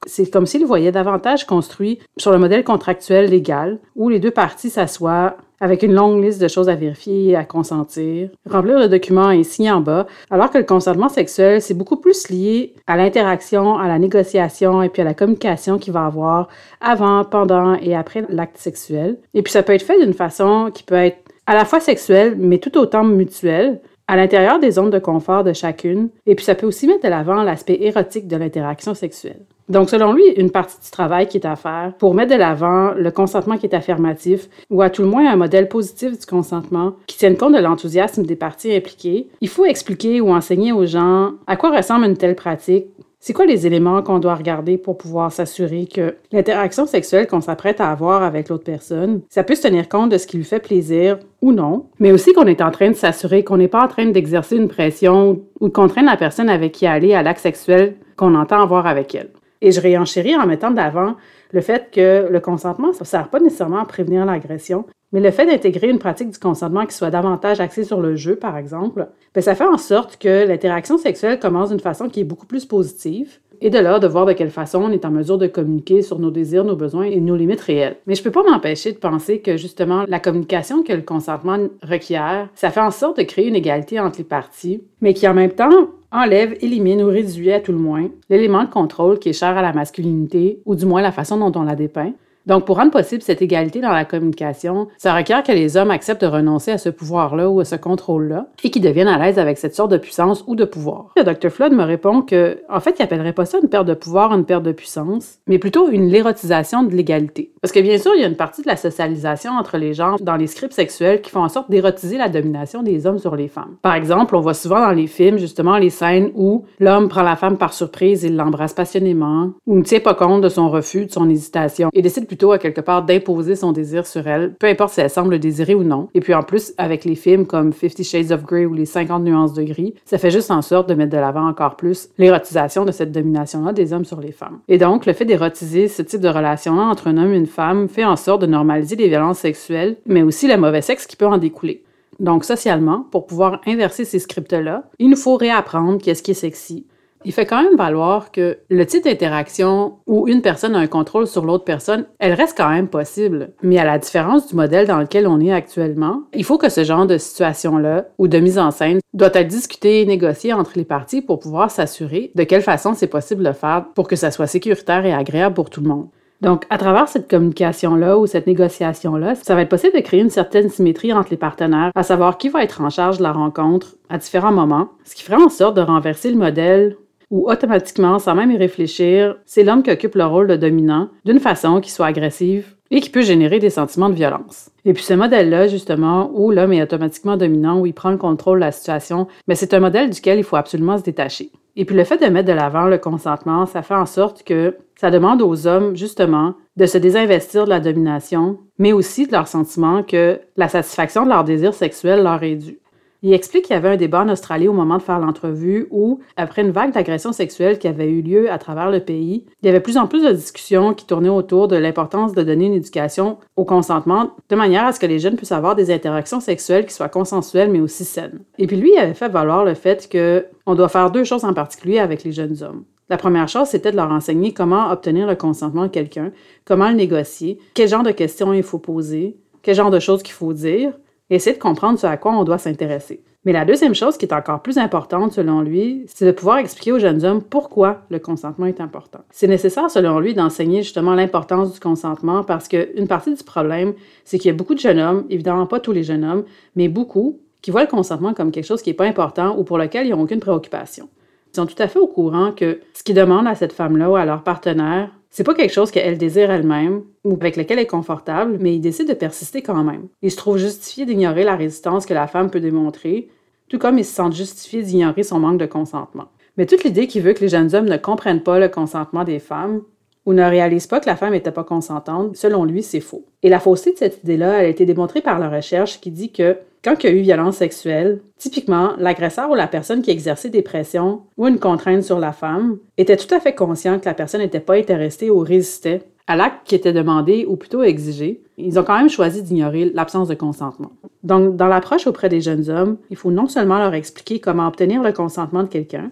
c'est comme s'il voyait davantage construit sur le modèle contractuel légal, où les deux parties s'assoient avec une longue liste de choses à vérifier et à consentir, remplir le document et signer en bas, alors que le consentement sexuel, c'est beaucoup plus lié à l'interaction, à la négociation et puis à la communication qu'il va avoir avant, pendant et après l'acte sexuel. Et puis ça peut être fait d'une façon qui peut être à la fois sexuelle, mais tout autant mutuelle, à l'intérieur des zones de confort de chacune, et puis ça peut aussi mettre de l'avant l'aspect érotique de l'interaction sexuelle. Donc, selon lui, une partie du travail qui est à faire pour mettre de l'avant le consentement qui est affirmatif, ou à tout le moins un modèle positif du consentement qui tienne compte de l'enthousiasme des parties impliquées, il faut expliquer ou enseigner aux gens à quoi ressemble une telle pratique, c'est quoi les éléments qu'on doit regarder pour pouvoir s'assurer que l'interaction sexuelle qu'on s'apprête à avoir avec l'autre personne, ça puisse tenir compte de ce qui lui fait plaisir ou non, mais aussi qu'on est en train de s'assurer qu'on n'est pas en train d'exercer une pression ou de contraindre la personne avec qui aller à l'acte sexuel qu'on entend avoir avec elle. Et je réenchéris en mettant d'avant le fait que le consentement, ça ne sert pas nécessairement à prévenir l'agression, mais le fait d'intégrer une pratique du consentement qui soit davantage axée sur le jeu, par exemple, bien, ça fait en sorte que l'interaction sexuelle commence d'une façon qui est beaucoup plus positive, et de là de voir de quelle façon on est en mesure de communiquer sur nos désirs, nos besoins et nos limites réelles. Mais je peux pas m'empêcher de penser que justement la communication que le consentement requiert, ça fait en sorte de créer une égalité entre les parties, mais qui en même temps enlève, élimine ou réduit à tout le moins l'élément de contrôle qui est cher à la masculinité, ou du moins la façon dont on la dépeint, donc, pour rendre possible cette égalité dans la communication, ça requiert que les hommes acceptent de renoncer à ce pouvoir-là ou à ce contrôle-là et qu'ils deviennent à l'aise avec cette sorte de puissance ou de pouvoir. Le Dr. Flood me répond que, en fait, il appellerait pas ça une perte de pouvoir, une perte de puissance, mais plutôt une l'érotisation de l'égalité. Parce que bien sûr, il y a une partie de la socialisation entre les genres dans les scripts sexuels qui font en sorte d'érotiser la domination des hommes sur les femmes. Par exemple, on voit souvent dans les films justement les scènes où l'homme prend la femme par surprise et l'embrasse passionnément, ou ne tient pas compte de son refus, de son hésitation, et décide plutôt à quelque part d'imposer son désir sur elle, peu importe si elle semble le désirer ou non. Et puis en plus, avec les films comme Fifty Shades of Grey ou Les 50 nuances de gris, ça fait juste en sorte de mettre de l'avant encore plus l'érotisation de cette domination-là des hommes sur les femmes. Et donc, le fait d'érotiser ce type de relation-là entre un homme et une femme fait en sorte de normaliser les violences sexuelles, mais aussi le mauvais sexe qui peut en découler. Donc, socialement, pour pouvoir inverser ces scripts-là, il nous faut réapprendre qu'est-ce qui est sexy, il fait quand même valoir que le type d'interaction où une personne a un contrôle sur l'autre personne, elle reste quand même possible. Mais à la différence du modèle dans lequel on est actuellement, il faut que ce genre de situation-là ou de mise en scène doit être discuté et négocié entre les parties pour pouvoir s'assurer de quelle façon c'est possible de faire pour que ça soit sécuritaire et agréable pour tout le monde. Donc, à travers cette communication-là ou cette négociation-là, ça va être possible de créer une certaine symétrie entre les partenaires, à savoir qui va être en charge de la rencontre à différents moments, ce qui ferait en sorte de renverser le modèle où automatiquement, sans même y réfléchir, c'est l'homme qui occupe le rôle de dominant d'une façon qui soit agressive et qui peut générer des sentiments de violence. Et puis ce modèle-là, justement, où l'homme est automatiquement dominant, où il prend le contrôle de la situation, mais c'est un modèle duquel il faut absolument se détacher. Et puis le fait de mettre de l'avant le consentement, ça fait en sorte que ça demande aux hommes, justement, de se désinvestir de la domination, mais aussi de leur sentiment que la satisfaction de leur désir sexuel leur est due. Il explique qu'il y avait un débat en Australie au moment de faire l'entrevue où, après une vague d'agressions sexuelles qui avait eu lieu à travers le pays, il y avait plus en plus de discussions qui tournaient autour de l'importance de donner une éducation au consentement de manière à ce que les jeunes puissent avoir des interactions sexuelles qui soient consensuelles mais aussi saines. Et puis lui, il avait fait valoir le fait qu'on doit faire deux choses en particulier avec les jeunes hommes. La première chose, c'était de leur enseigner comment obtenir le consentement de quelqu'un, comment le négocier, quel genre de questions il faut poser, quel genre de choses qu'il faut dire, essayer de comprendre ce à quoi on doit s'intéresser. Mais la deuxième chose qui est encore plus importante selon lui, c'est de pouvoir expliquer aux jeunes hommes pourquoi le consentement est important. C'est nécessaire selon lui d'enseigner justement l'importance du consentement parce qu'une partie du problème, c'est qu'il y a beaucoup de jeunes hommes, évidemment pas tous les jeunes hommes, mais beaucoup, qui voient le consentement comme quelque chose qui n'est pas important ou pour lequel ils n'ont aucune préoccupation. Ils sont tout à fait au courant que ce qu'ils demandent à cette femme-là ou à leur partenaire, c'est pas quelque chose qu'elle désire elle-même ou avec lequel elle est confortable, mais ils décident de persister quand même. Ils se trouvent justifiés d'ignorer la résistance que la femme peut démontrer, tout comme ils se sentent justifiés d'ignorer son manque de consentement. Mais toute l'idée qui veut que les jeunes hommes ne comprennent pas le consentement des femmes ou ne réalisent pas que la femme n'était pas consentante, selon lui, c'est faux. Et la fausseté de cette idée-là, elle a été démontrée par la recherche qui dit que quand il y a eu violence sexuelle, typiquement, l'agresseur ou la personne qui exerçait des pressions ou une contrainte sur la femme était tout à fait conscient que la personne n'était pas intéressée ou résistait à l'acte qui était demandé ou plutôt exigé. Ils ont quand même choisi d'ignorer l'absence de consentement. Donc, dans l'approche auprès des jeunes hommes, il faut non seulement leur expliquer comment obtenir le consentement de quelqu'un,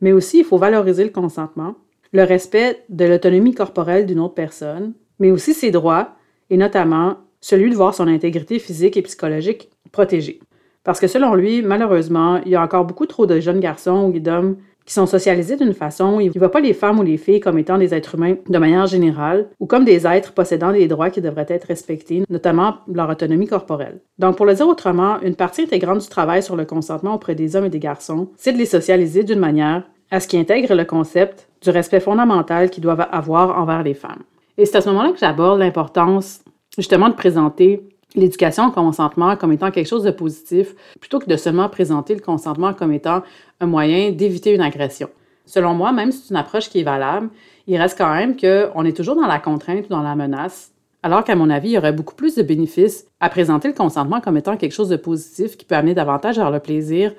mais aussi il faut valoriser le consentement, le respect de l'autonomie corporelle d'une autre personne, mais aussi ses droits, et notamment celui de voir son intégrité physique et psychologique protégée. Parce que selon lui, malheureusement, il y a encore beaucoup trop de jeunes garçons ou d'hommes qui sont socialisés d'une façon ils ne voient pas les femmes ou les filles comme étant des êtres humains de manière générale ou comme des êtres possédant des droits qui devraient être respectés, notamment leur autonomie corporelle. Donc, pour le dire autrement, une partie intégrante du travail sur le consentement auprès des hommes et des garçons, c'est de les socialiser d'une manière à ce qui intègre le concept du respect fondamental qu'ils doivent avoir envers les femmes. Et c'est à ce moment-là que j'aborde l'importance justement de présenter l'éducation au consentement comme étant quelque chose de positif, plutôt que de seulement présenter le consentement comme étant un moyen d'éviter une agression. Selon moi, même si c'est une approche qui est valable, il reste quand même qu'on est toujours dans la contrainte ou dans la menace, alors qu'à mon avis, il y aurait beaucoup plus de bénéfices à présenter le consentement comme étant quelque chose de positif qui peut amener davantage vers le plaisir,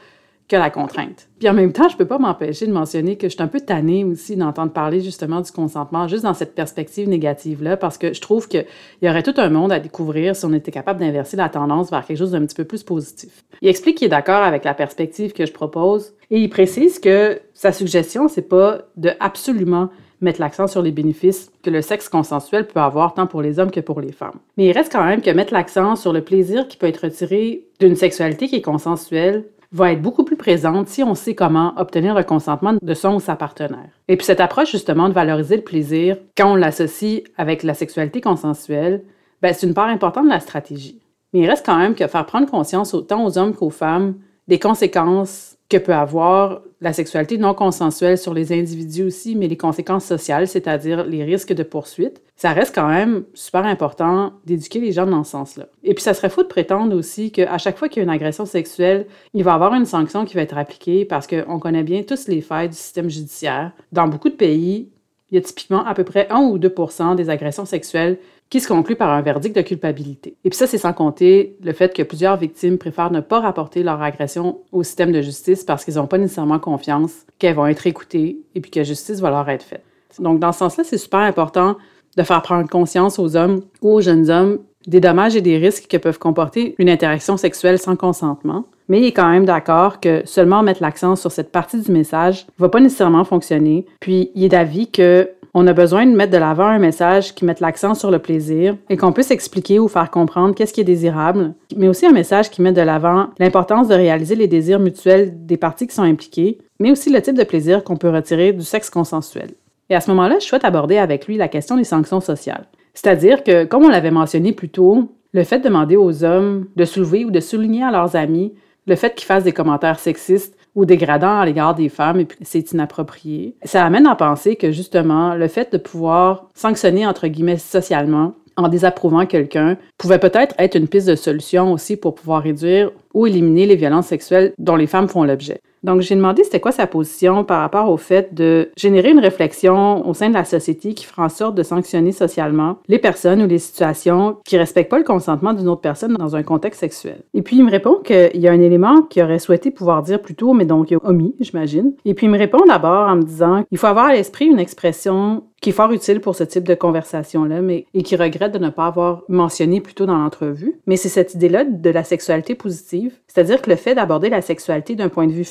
que la contrainte. Puis en même temps, je peux pas m'empêcher de mentionner que je suis un peu tannée aussi d'entendre parler justement du consentement, juste dans cette perspective négative-là, parce que je trouve qu'il y aurait tout un monde à découvrir si on était capable d'inverser la tendance vers quelque chose d'un petit peu plus positif. Il explique qu'il est d'accord avec la perspective que je propose et il précise que sa suggestion, c'est pas de absolument mettre l'accent sur les bénéfices que le sexe consensuel peut avoir tant pour les hommes que pour les femmes. Mais il reste quand même que mettre l'accent sur le plaisir qui peut être retiré d'une sexualité qui est consensuelle va être beaucoup plus présente si on sait comment obtenir le consentement de son ou sa partenaire. Et puis cette approche justement de valoriser le plaisir quand on l'associe avec la sexualité consensuelle, ben, c'est une part importante de la stratégie. Mais il reste quand même que faire prendre conscience autant aux hommes qu'aux femmes des conséquences que peut avoir la sexualité non consensuelle sur les individus aussi, mais les conséquences sociales, c'est-à-dire les risques de poursuite, ça reste quand même super important d'éduquer les gens dans ce sens-là. Et puis, ça serait faux de prétendre aussi qu'à chaque fois qu'il y a une agression sexuelle, il va y avoir une sanction qui va être appliquée parce qu'on connaît bien tous les failles du système judiciaire. Dans beaucoup de pays, il y a typiquement à peu près 1 ou 2% des agressions sexuelles qui se conclut par un verdict de culpabilité. Et puis ça, c'est sans compter le fait que plusieurs victimes préfèrent ne pas rapporter leur agression au système de justice parce qu'ils n'ont pas nécessairement confiance qu'elles vont être écoutées et puis que justice va leur être faite. Donc, dans ce sens-là, c'est super important de faire prendre conscience aux hommes ou aux jeunes hommes des dommages et des risques que peuvent comporter une interaction sexuelle sans consentement. Mais il est quand même d'accord que seulement mettre l'accent sur cette partie du message ne va pas nécessairement fonctionner. Puis, il est d'avis que on a besoin de mettre de l'avant un message qui mette l'accent sur le plaisir et qu'on puisse expliquer ou faire comprendre qu'est-ce qui est désirable, mais aussi un message qui met de l'avant l'importance de réaliser les désirs mutuels des parties qui sont impliquées, mais aussi le type de plaisir qu'on peut retirer du sexe consensuel. Et à ce moment-là, je souhaite aborder avec lui la question des sanctions sociales. C'est-à-dire que, comme on l'avait mentionné plus tôt, le fait de demander aux hommes de soulever ou de souligner à leurs amis le fait qu'ils fassent des commentaires sexistes ou dégradant à l'égard des femmes et puis c'est inapproprié. Ça amène à penser que justement, le fait de pouvoir sanctionner entre guillemets socialement en désapprouvant quelqu'un pouvait peut-être être une piste de solution aussi pour pouvoir réduire ou éliminer les violences sexuelles dont les femmes font l'objet. Donc, j'ai demandé c'était quoi sa position par rapport au fait de générer une réflexion au sein de la société qui fera en sorte de sanctionner socialement les personnes ou les situations qui respectent pas le consentement d'une autre personne dans un contexte sexuel. Et puis, il me répond qu'il y a un élément qu'il aurait souhaité pouvoir dire plus tôt, mais donc il a omis, j'imagine. Et puis, il me répond d'abord en me disant qu'il faut avoir à l'esprit une expression qui est fort utile pour ce type de conversation-là, mais et qui regrette de ne pas avoir mentionné plus tôt dans l'entrevue. Mais c'est cette idée-là de la sexualité positive, c'est-à-dire que le fait d'aborder la sexualité d'un point de vue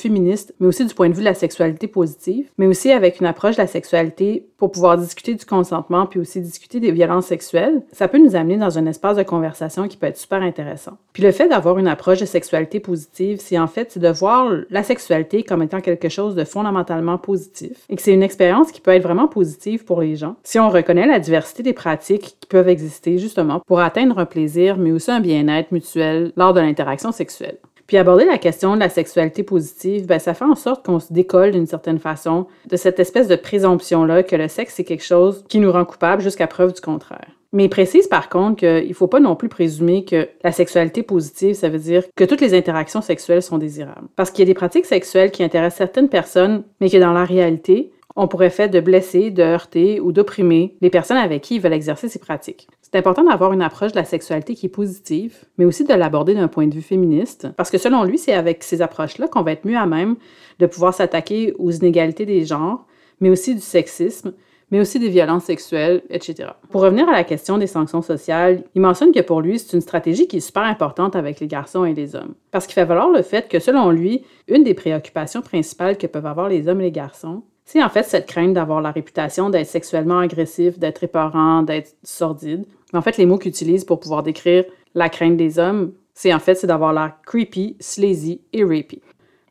mais aussi du point de vue de la sexualité positive, mais aussi avec une approche de la sexualité pour pouvoir discuter du consentement puis aussi discuter des violences sexuelles, ça peut nous amener dans un espace de conversation qui peut être super intéressant. Puis le fait d'avoir une approche de sexualité positive, c'est en fait de voir la sexualité comme étant quelque chose de fondamentalement positif et que c'est une expérience qui peut être vraiment positive pour les gens si on reconnaît la diversité des pratiques qui peuvent exister justement pour atteindre un plaisir mais aussi un bien-être mutuel lors de l'interaction sexuelle. Puis aborder la question de la sexualité positive, ben, ça fait en sorte qu'on se décolle d'une certaine façon de cette espèce de présomption-là que le sexe, c'est quelque chose qui nous rend coupable jusqu'à preuve du contraire. Mais il précise par contre qu'il ne faut pas non plus présumer que la sexualité positive, ça veut dire que toutes les interactions sexuelles sont désirables. Parce qu'il y a des pratiques sexuelles qui intéressent certaines personnes, mais que dans la réalité, on pourrait faire de blesser, de heurter ou d'opprimer les personnes avec qui ils veulent exercer ces pratiques. C'est important d'avoir une approche de la sexualité qui est positive, mais aussi de l'aborder d'un point de vue féministe, parce que selon lui, c'est avec ces approches-là qu'on va être mieux à même de pouvoir s'attaquer aux inégalités des genres, mais aussi du sexisme, mais aussi des violences sexuelles, etc. Pour revenir à la question des sanctions sociales, il mentionne que pour lui, c'est une stratégie qui est super importante avec les garçons et les hommes. Parce qu'il fait valoir le fait que, selon lui, une des préoccupations principales que peuvent avoir les hommes et les garçons, c'est en fait cette crainte d'avoir la réputation d'être sexuellement agressif, d'être épeurant, d'être sordide. En fait, les mots qu'il utilise pour pouvoir décrire la crainte des hommes, c'est en fait c'est d'avoir l'air creepy, sleazy et rapey.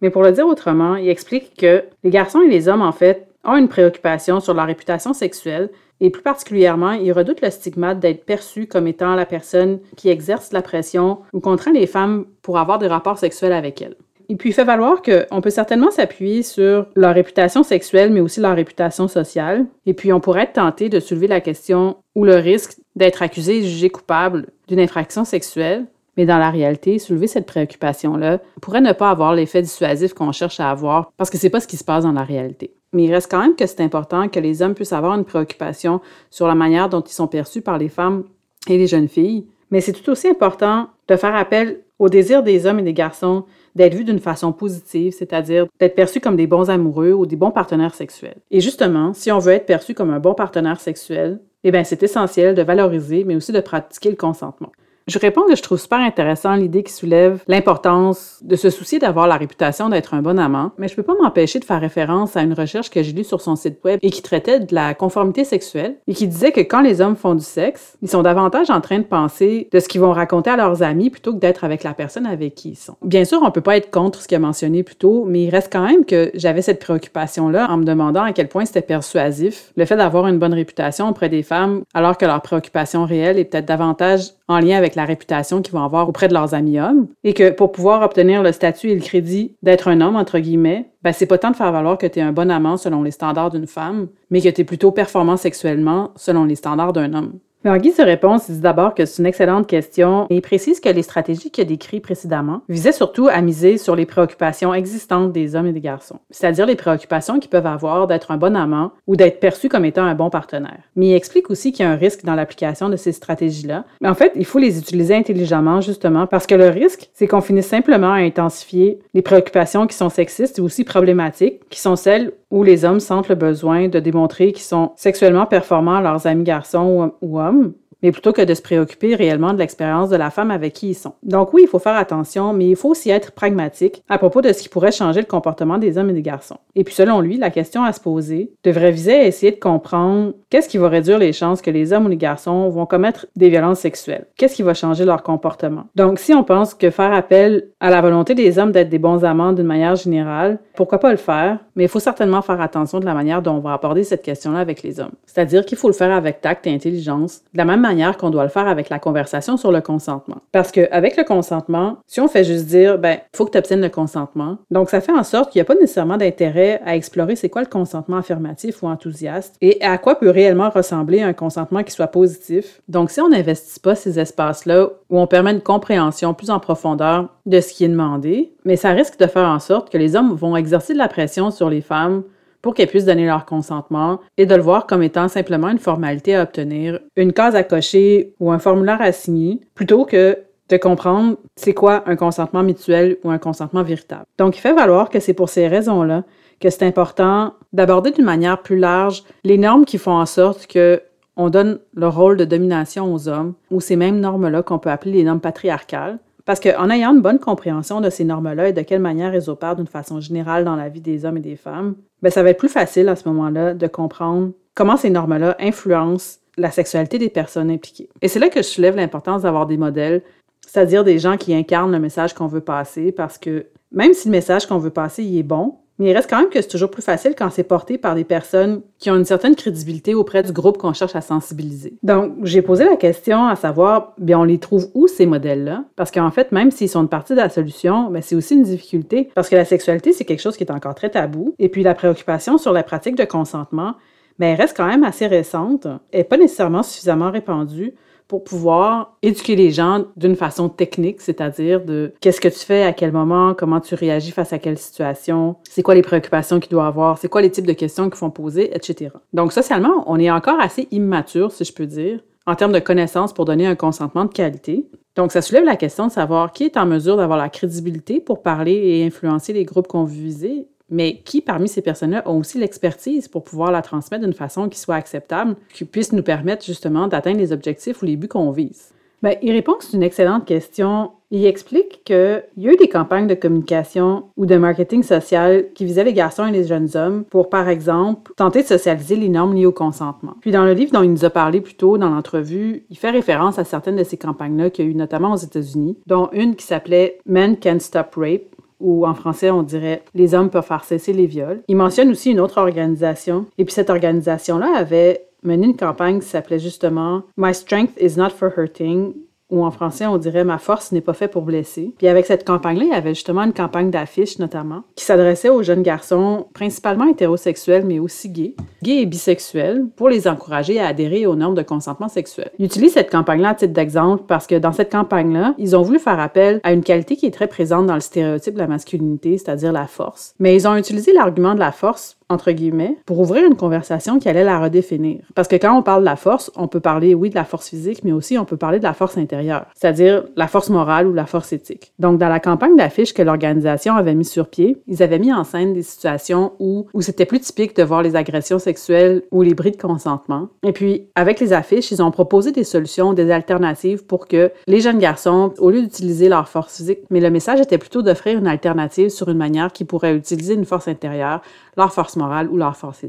Mais pour le dire autrement, il explique que les garçons et les hommes, en fait, ont une préoccupation sur leur réputation sexuelle et plus particulièrement, ils redoutent le stigmate d'être perçu comme étant la personne qui exerce la pression ou contraint les femmes pour avoir des rapports sexuels avec elles. Et puis, il fait valoir qu'on peut certainement s'appuyer sur leur réputation sexuelle, mais aussi leur réputation sociale. Et puis, on pourrait être tenté de soulever la question ou le risque d'être accusé et jugé coupable d'une infraction sexuelle. Mais dans la réalité, soulever cette préoccupation-là pourrait ne pas avoir l'effet dissuasif qu'on cherche à avoir parce que c'est pas ce qui se passe dans la réalité. Mais il reste quand même que c'est important que les hommes puissent avoir une préoccupation sur la manière dont ils sont perçus par les femmes et les jeunes filles. Mais c'est tout aussi important de faire appel au désir des hommes et des garçons d'être vus d'une façon positive, c'est-à-dire d'être perçus comme des bons amoureux ou des bons partenaires sexuels. Et justement, si on veut être perçu comme un bon partenaire sexuel, eh bien, c'est essentiel de valoriser, mais aussi de pratiquer le consentement. Je réponds que je trouve super intéressant l'idée qui soulève l'importance de se soucier d'avoir la réputation d'être un bon amant, mais je peux pas m'empêcher de faire référence à une recherche que j'ai lue sur son site web et qui traitait de la conformité sexuelle et qui disait que quand les hommes font du sexe, ils sont davantage en train de penser de ce qu'ils vont raconter à leurs amis plutôt que d'être avec la personne avec qui ils sont. Bien sûr, on peut pas être contre ce qu'il a mentionné plus tôt, mais il reste quand même que j'avais cette préoccupation-là en me demandant à quel point c'était persuasif le fait d'avoir une bonne réputation auprès des femmes alors que leur préoccupation réelle est peut-être davantage en lien avec la réputation qu'ils vont avoir auprès de leurs amis hommes, et que pour pouvoir obtenir le statut et le crédit d'être un homme, entre guillemets, ben c'est pas tant de faire valoir que tu es un bon amant selon les standards d'une femme, mais que tu es plutôt performant sexuellement selon les standards d'un homme. Mais en guise de réponse, il dit d'abord que c'est une excellente question et il précise que les stratégies qu'il a décrites précédemment visaient surtout à miser sur les préoccupations existantes des hommes et des garçons, c'est-à-dire les préoccupations qu'ils peuvent avoir d'être un bon amant ou d'être perçu comme étant un bon partenaire. Mais il explique aussi qu'il y a un risque dans l'application de ces stratégies-là. Mais en fait, il faut les utiliser intelligemment justement parce que le risque, c'est qu'on finisse simplement à intensifier les préoccupations qui sont sexistes ou aussi problématiques, qui sont celles où les hommes sentent le besoin de démontrer qu'ils sont sexuellement performants à leurs amis garçons ou, hommes, mais plutôt que de se préoccuper réellement de l'expérience de la femme avec qui ils sont. Donc oui, il faut faire attention, mais il faut aussi être pragmatique à propos de ce qui pourrait changer le comportement des hommes et des garçons. Et puis selon lui, la question à se poser devrait viser à essayer de comprendre qu'est-ce qui va réduire les chances que les hommes ou les garçons vont commettre des violences sexuelles. Qu'est-ce qui va changer leur comportement? Donc si on pense que faire appel à la volonté des hommes d'être des bons amants d'une manière générale, pourquoi pas le faire, mais il faut certainement faire attention de la manière dont on va aborder cette question-là avec les hommes. C'est-à-dire qu'il faut le faire avec tact et intelligence, de la même manière qu'on doit le faire avec la conversation sur le consentement. Parce qu'avec le consentement, si on fait juste dire, ben, faut que tu obtiennes le consentement, donc ça fait en sorte qu'il n'y a pas nécessairement d'intérêt à explorer c'est quoi le consentement affirmatif ou enthousiaste et à quoi peut réellement ressembler un consentement qui soit positif. Donc, si on n'investit pas ces espaces-là où on permet une compréhension plus en profondeur de ce qui est demandé, mais ça risque de faire en sorte que les hommes vont exercer de la pression sur les femmes pour qu'elles puissent donner leur consentement et de le voir comme étant simplement une formalité à obtenir, une case à cocher ou un formulaire à signer, plutôt que de comprendre c'est quoi un consentement mutuel ou un consentement véritable. Donc, il fait valoir que c'est pour ces raisons-là que c'est important d'aborder d'une manière plus large les normes qui font en sorte que on donne le rôle de domination aux hommes, ou ces mêmes normes-là qu'on peut appeler les normes patriarcales, parce qu'en ayant une bonne compréhension de ces normes-là et de quelle manière elles opèrent d'une façon générale dans la vie des hommes et des femmes, bien, ça va être plus facile à ce moment-là de comprendre comment ces normes-là influencent la sexualité des personnes impliquées. Et c'est là que je soulève l'importance d'avoir des modèles, c'est-à-dire des gens qui incarnent le message qu'on veut passer, parce que même si le message qu'on veut passer il est bon, mais il reste quand même que c'est toujours plus facile quand c'est porté par des personnes qui ont une certaine crédibilité auprès du groupe qu'on cherche à sensibiliser. Donc, j'ai posé la question à savoir, bien, on les trouve où ces modèles-là? Parce qu'en fait, même s'ils sont une partie de la solution, mais c'est aussi une difficulté parce que la sexualité, c'est quelque chose qui est encore très tabou. Et puis, la préoccupation sur la pratique de consentement, mais elle reste quand même assez récente, et pas nécessairement suffisamment répandue pour pouvoir éduquer les gens d'une façon technique, c'est-à-dire de qu'est-ce que tu fais, à quel moment, comment tu réagis face à quelle situation, c'est quoi les préoccupations qu'il doit avoir, c'est quoi les types de questions qu'ils font poser, etc. Donc, socialement, on est encore assez immature, si je peux dire, en termes de connaissances pour donner un consentement de qualité. Donc, ça soulève la question de savoir qui est en mesure d'avoir la crédibilité pour parler et influencer les groupes qu'on viser mais qui parmi ces personnes-là ont aussi l'expertise pour pouvoir la transmettre d'une façon qui soit acceptable, qui puisse nous permettre justement d'atteindre les objectifs ou les buts qu'on vise? Bien, il répond que c'est une excellente question. Il explique qu'il y a eu des campagnes de communication ou de marketing social qui visaient les garçons et les jeunes hommes pour, par exemple, tenter de socialiser les normes liées au consentement. Puis dans le livre dont il nous a parlé plus tôt dans l'entrevue, il fait référence à certaines de ces campagnes-là qu'il y a eu notamment aux États-Unis, dont une qui s'appelait Men Can't Stop Rape, ou en français on dirait Les hommes peuvent faire cesser les viols. Il mentionne aussi une autre organisation, et puis cette organisation-là avait mené une campagne qui s'appelait justement My Strength is not for hurting, ou en français, on dirait Ma force n'est pas faite pour blesser. Puis avec cette campagne-là, il y avait justement une campagne d'affiches, notamment, qui s'adressait aux jeunes garçons, principalement hétérosexuels, mais aussi gays, gays et bisexuels, pour les encourager à adhérer aux normes de consentement sexuel. Il utilise cette campagne-là à titre d'exemple parce que dans cette campagne-là, ils ont voulu faire appel à une qualité qui est très présente dans le stéréotype de la masculinité, c'est-à-dire la force. Mais ils ont utilisé l'argument de la force entre guillemets, pour ouvrir une conversation qui allait la redéfinir. Parce que quand on parle de la force, on peut parler, oui, de la force physique, mais aussi on peut parler de la force intérieure, c'est-à-dire la force morale ou la force éthique. Donc, dans la campagne d'affiches que l'organisation avait mis sur pied, ils avaient mis en scène des situations où, où c'était plus typique de voir les agressions sexuelles ou les bris de consentement. Et puis, avec les affiches, ils ont proposé des solutions, des alternatives pour que les jeunes garçons, au lieu d'utiliser leur force physique, mais le message était plutôt d'offrir une alternative sur une manière qui pourrait utiliser une force intérieure, leur force morale ou leur force.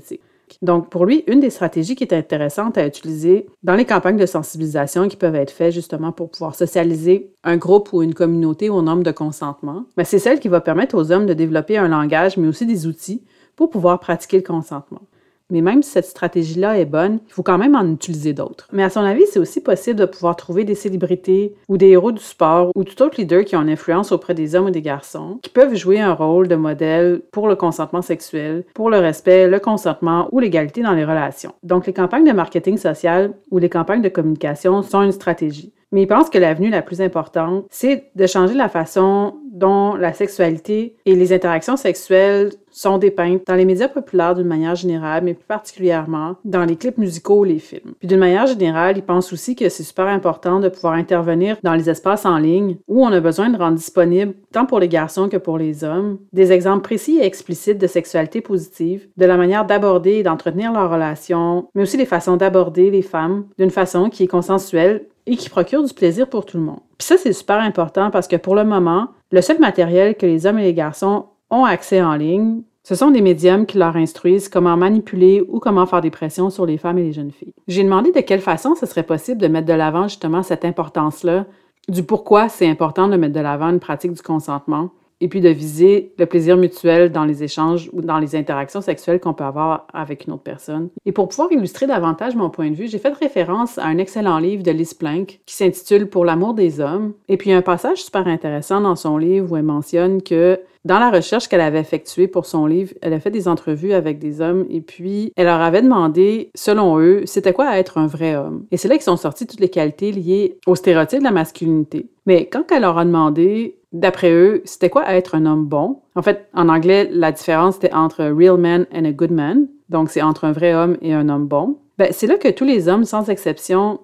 Donc, pour lui, une des stratégies qui est intéressante à utiliser dans les campagnes de sensibilisation qui peuvent être faites justement pour pouvoir socialiser un groupe ou une communauté au nombre de consentement, ben, c'est celle qui va permettre aux hommes de développer un langage, mais aussi des outils pour pouvoir pratiquer le consentement. Mais même si cette stratégie-là est bonne, il faut quand même en utiliser d'autres. Mais à son avis, c'est aussi possible de pouvoir trouver des célébrités ou des héros du sport ou tout autre leader qui ont une influence auprès des hommes ou des garçons, qui peuvent jouer un rôle de modèle pour le consentement sexuel, pour le respect, le consentement ou l'égalité dans les relations. Donc les campagnes de marketing social ou les campagnes de communication sont une stratégie. Mais il pense que l'avenue la plus importante, c'est de changer la façon dont la sexualité et les interactions sexuelles sont dépeintes dans les médias populaires d'une manière générale, mais plus particulièrement dans les clips musicaux ou les films. Puis d'une manière générale, il pense aussi que c'est super important de pouvoir intervenir dans les espaces en ligne où on a besoin de rendre disponible, tant pour les garçons que pour les hommes, des exemples précis et explicites de sexualité positive, de la manière d'aborder et d'entretenir leurs relations, mais aussi les façons d'aborder les femmes d'une façon qui est consensuelle et qui procure du plaisir pour tout le monde. Puis ça, c'est super important parce que pour le moment, le seul matériel que les hommes et les garçons ont accès en ligne, ce sont des médiums qui leur instruisent comment manipuler ou comment faire des pressions sur les femmes et les jeunes filles. J'ai demandé de quelle façon ce serait possible de mettre de l'avant justement cette importance-là, du pourquoi c'est important de mettre de l'avant une pratique du consentement, et puis de viser le plaisir mutuel dans les échanges ou dans les interactions sexuelles qu'on peut avoir avec une autre personne. Et pour pouvoir illustrer davantage mon point de vue, j'ai fait référence à un excellent livre de Liz Plank qui s'intitule Pour l'amour des hommes. Et puis un passage super intéressant dans son livre où elle mentionne que dans la recherche qu'elle avait effectuée pour son livre, elle a fait des entrevues avec des hommes et puis elle leur avait demandé, selon eux, c'était quoi être un vrai homme? Et c'est là qu'ils sont sortis toutes les qualités liées au stéréotype de la masculinité. Mais quand elle leur a demandé D'après eux, c'était quoi être un homme bon? En fait, en anglais, la différence était entre a real man and a good man. Donc, c'est entre un vrai homme et un homme bon. Ben, c'est là que tous les hommes, sans exception,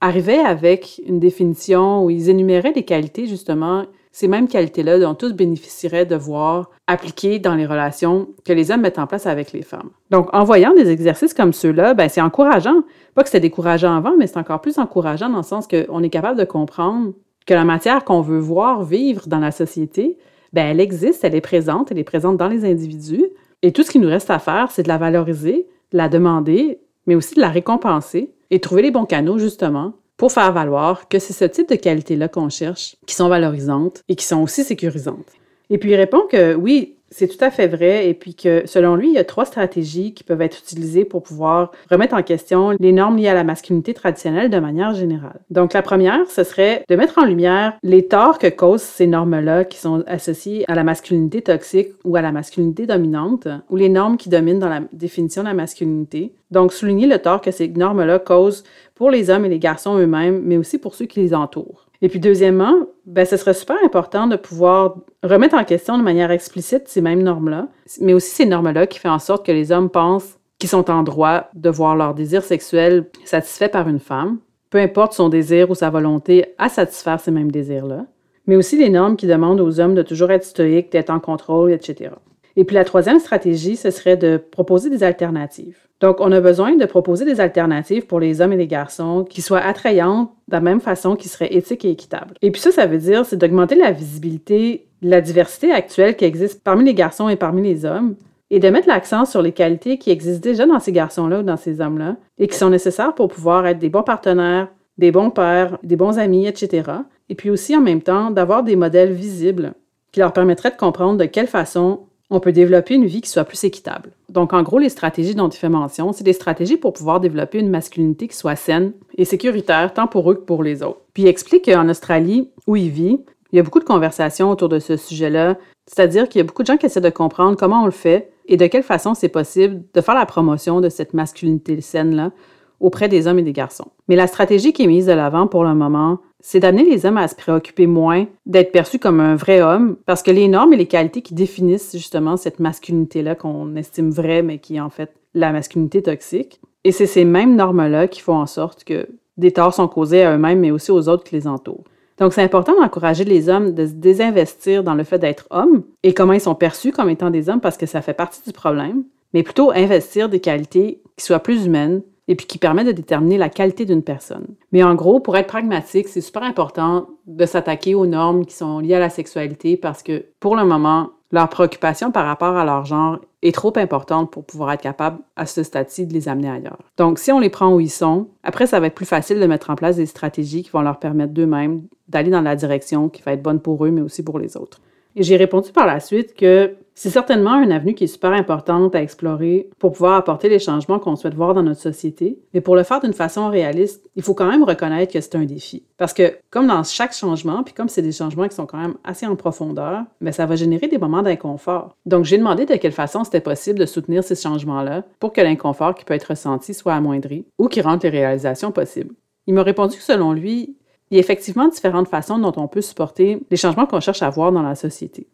arrivaient avec une définition où ils énuméraient des qualités, justement, ces mêmes qualités-là dont tous bénéficieraient de voir appliquées dans les relations que les hommes mettent en place avec les femmes. Donc, en voyant des exercices comme ceux-là, ben, c'est encourageant. Pas que c'était décourageant avant, mais c'est encore plus encourageant dans le sens qu'on est capable de comprendre que la matière qu'on veut voir vivre dans la société, ben, elle existe, elle est présente, elle est présente dans les individus. Et tout ce qui nous reste à faire, c'est de la valoriser, de la demander, mais aussi de la récompenser et trouver les bons canaux, justement, pour faire valoir que c'est ce type de qualités-là qu'on cherche, qui sont valorisantes et qui sont aussi sécurisantes. Et puis il répond que oui, c'est tout à fait vrai. Et puis que, selon lui, il y a trois stratégies qui peuvent être utilisées pour pouvoir remettre en question les normes liées à la masculinité traditionnelle de manière générale. Donc, la première, ce serait de mettre en lumière les torts que causent ces normes-là qui sont associées à la masculinité toxique ou à la masculinité dominante, ou les normes qui dominent dans la définition de la masculinité. Donc, souligner le tort que ces normes-là causent pour les hommes et les garçons eux-mêmes, mais aussi pour ceux qui les entourent. Et puis deuxièmement, ben, ce serait super important de pouvoir remettre en question de manière explicite ces mêmes normes-là, mais aussi ces normes-là qui font en sorte que les hommes pensent qu'ils sont en droit de voir leur désir sexuel satisfait par une femme, peu importe son désir ou sa volonté à satisfaire ces mêmes désirs-là, mais aussi les normes qui demandent aux hommes de toujours être stoïques, d'être en contrôle, etc. Et puis la troisième stratégie, ce serait de proposer des alternatives. Donc, on a besoin de proposer des alternatives pour les hommes et les garçons qui soient attrayantes de la même façon, qui seraient éthiques et équitables. Et puis ça, ça veut dire, c'est d'augmenter la visibilité, la diversité actuelle qui existe parmi les garçons et parmi les hommes, et de mettre l'accent sur les qualités qui existent déjà dans ces garçons-là ou dans ces hommes-là, et qui sont nécessaires pour pouvoir être des bons partenaires, des bons pères, des bons amis, etc. Et puis aussi, en même temps, d'avoir des modèles visibles qui leur permettraient de comprendre de quelle façon on peut développer une vie qui soit plus équitable. Donc, en gros, les stratégies dont il fait mention, c'est des stratégies pour pouvoir développer une masculinité qui soit saine et sécuritaire, tant pour eux que pour les autres. Puis il explique qu'en Australie, où il vit, il y a beaucoup de conversations autour de ce sujet-là, c'est-à-dire qu'il y a beaucoup de gens qui essaient de comprendre comment on le fait et de quelle façon c'est possible de faire la promotion de cette masculinité saine-là auprès des hommes et des garçons. Mais la stratégie qui est mise de l'avant pour le moment, c'est d'amener les hommes à se préoccuper moins d'être perçus comme un vrai homme, parce que les normes et les qualités qui définissent justement cette masculinité-là qu'on estime vraie, mais qui est en fait la masculinité toxique. Et c'est ces mêmes normes-là qui font en sorte que des torts sont causés à eux-mêmes, mais aussi aux autres qui les entourent. Donc, c'est important d'encourager les hommes de se désinvestir dans le fait d'être hommes et comment ils sont perçus comme étant des hommes parce que ça fait partie du problème, mais plutôt investir des qualités qui soient plus humaines, et puis qui permet de déterminer la qualité d'une personne. Mais en gros, pour être pragmatique, c'est super important de s'attaquer aux normes qui sont liées à la sexualité parce que pour le moment, leur préoccupation par rapport à leur genre est trop importante pour pouvoir être capable à ce stade-ci de les amener ailleurs. Donc, si on les prend où ils sont, après, ça va être plus facile de mettre en place des stratégies qui vont leur permettre d'eux-mêmes d'aller dans la direction qui va être bonne pour eux, mais aussi pour les autres. Et j'ai répondu par la suite que c'est certainement une avenue qui est super importante à explorer pour pouvoir apporter les changements qu'on souhaite voir dans notre société. Mais pour le faire d'une façon réaliste, il faut quand même reconnaître que c'est un défi. Parce que comme dans chaque changement, puis comme c'est des changements qui sont quand même assez en profondeur, bien, ça va générer des moments d'inconfort. Donc j'ai demandé de quelle façon c'était possible de soutenir ces changements-là pour que l'inconfort qui peut être ressenti soit amoindri ou qui rende les réalisations possibles. Il m'a répondu que selon lui, il y a effectivement différentes façons dont on peut supporter les changements qu'on cherche à voir dans la société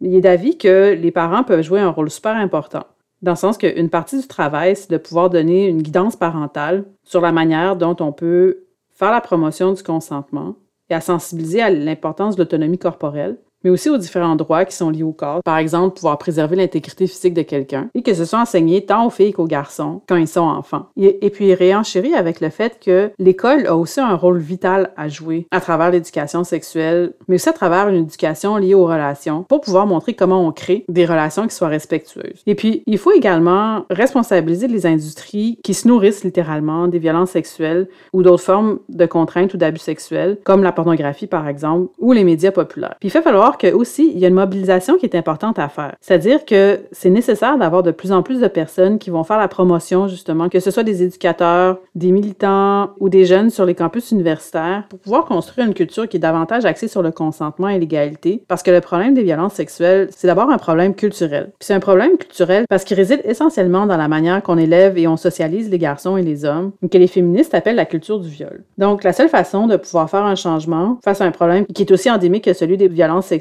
il est d'avis que les parents peuvent jouer un rôle super important, dans le sens qu'une partie du travail, c'est de pouvoir donner une guidance parentale sur la manière dont on peut faire la promotion du consentement et à sensibiliser à l'importance de l'autonomie corporelle, mais aussi aux différents droits qui sont liés au corps. Par exemple, pouvoir préserver l'intégrité physique de quelqu'un et que ce soit enseigné tant aux filles qu'aux garçons quand ils sont enfants. Et, puis, réenchérir avec le fait que l'école a aussi un rôle vital à jouer à travers l'éducation sexuelle, mais aussi à travers une éducation liée aux relations pour pouvoir montrer comment on crée des relations qui soient respectueuses. Et puis, il faut également responsabiliser les industries qui se nourrissent littéralement des violences sexuelles ou d'autres formes de contraintes ou d'abus sexuels, comme la pornographie par exemple, ou les médias populaires. Puis, il fait voir que aussi, il y a une mobilisation qui est importante à faire. C'est-à-dire que c'est nécessaire d'avoir de plus en plus de personnes qui vont faire la promotion, justement, que ce soit des éducateurs, des militants ou des jeunes sur les campus universitaires, pour pouvoir construire une culture qui est davantage axée sur le consentement et l'égalité. Parce que le problème des violences sexuelles, c'est d'abord un problème culturel. Puis c'est un problème culturel parce qu'il réside essentiellement dans la manière qu'on élève et on socialise les garçons et les hommes, que les féministes appellent la culture du viol. Donc, la seule façon de pouvoir faire un changement face à un problème qui est aussi endémique que celui des violences sexuelles,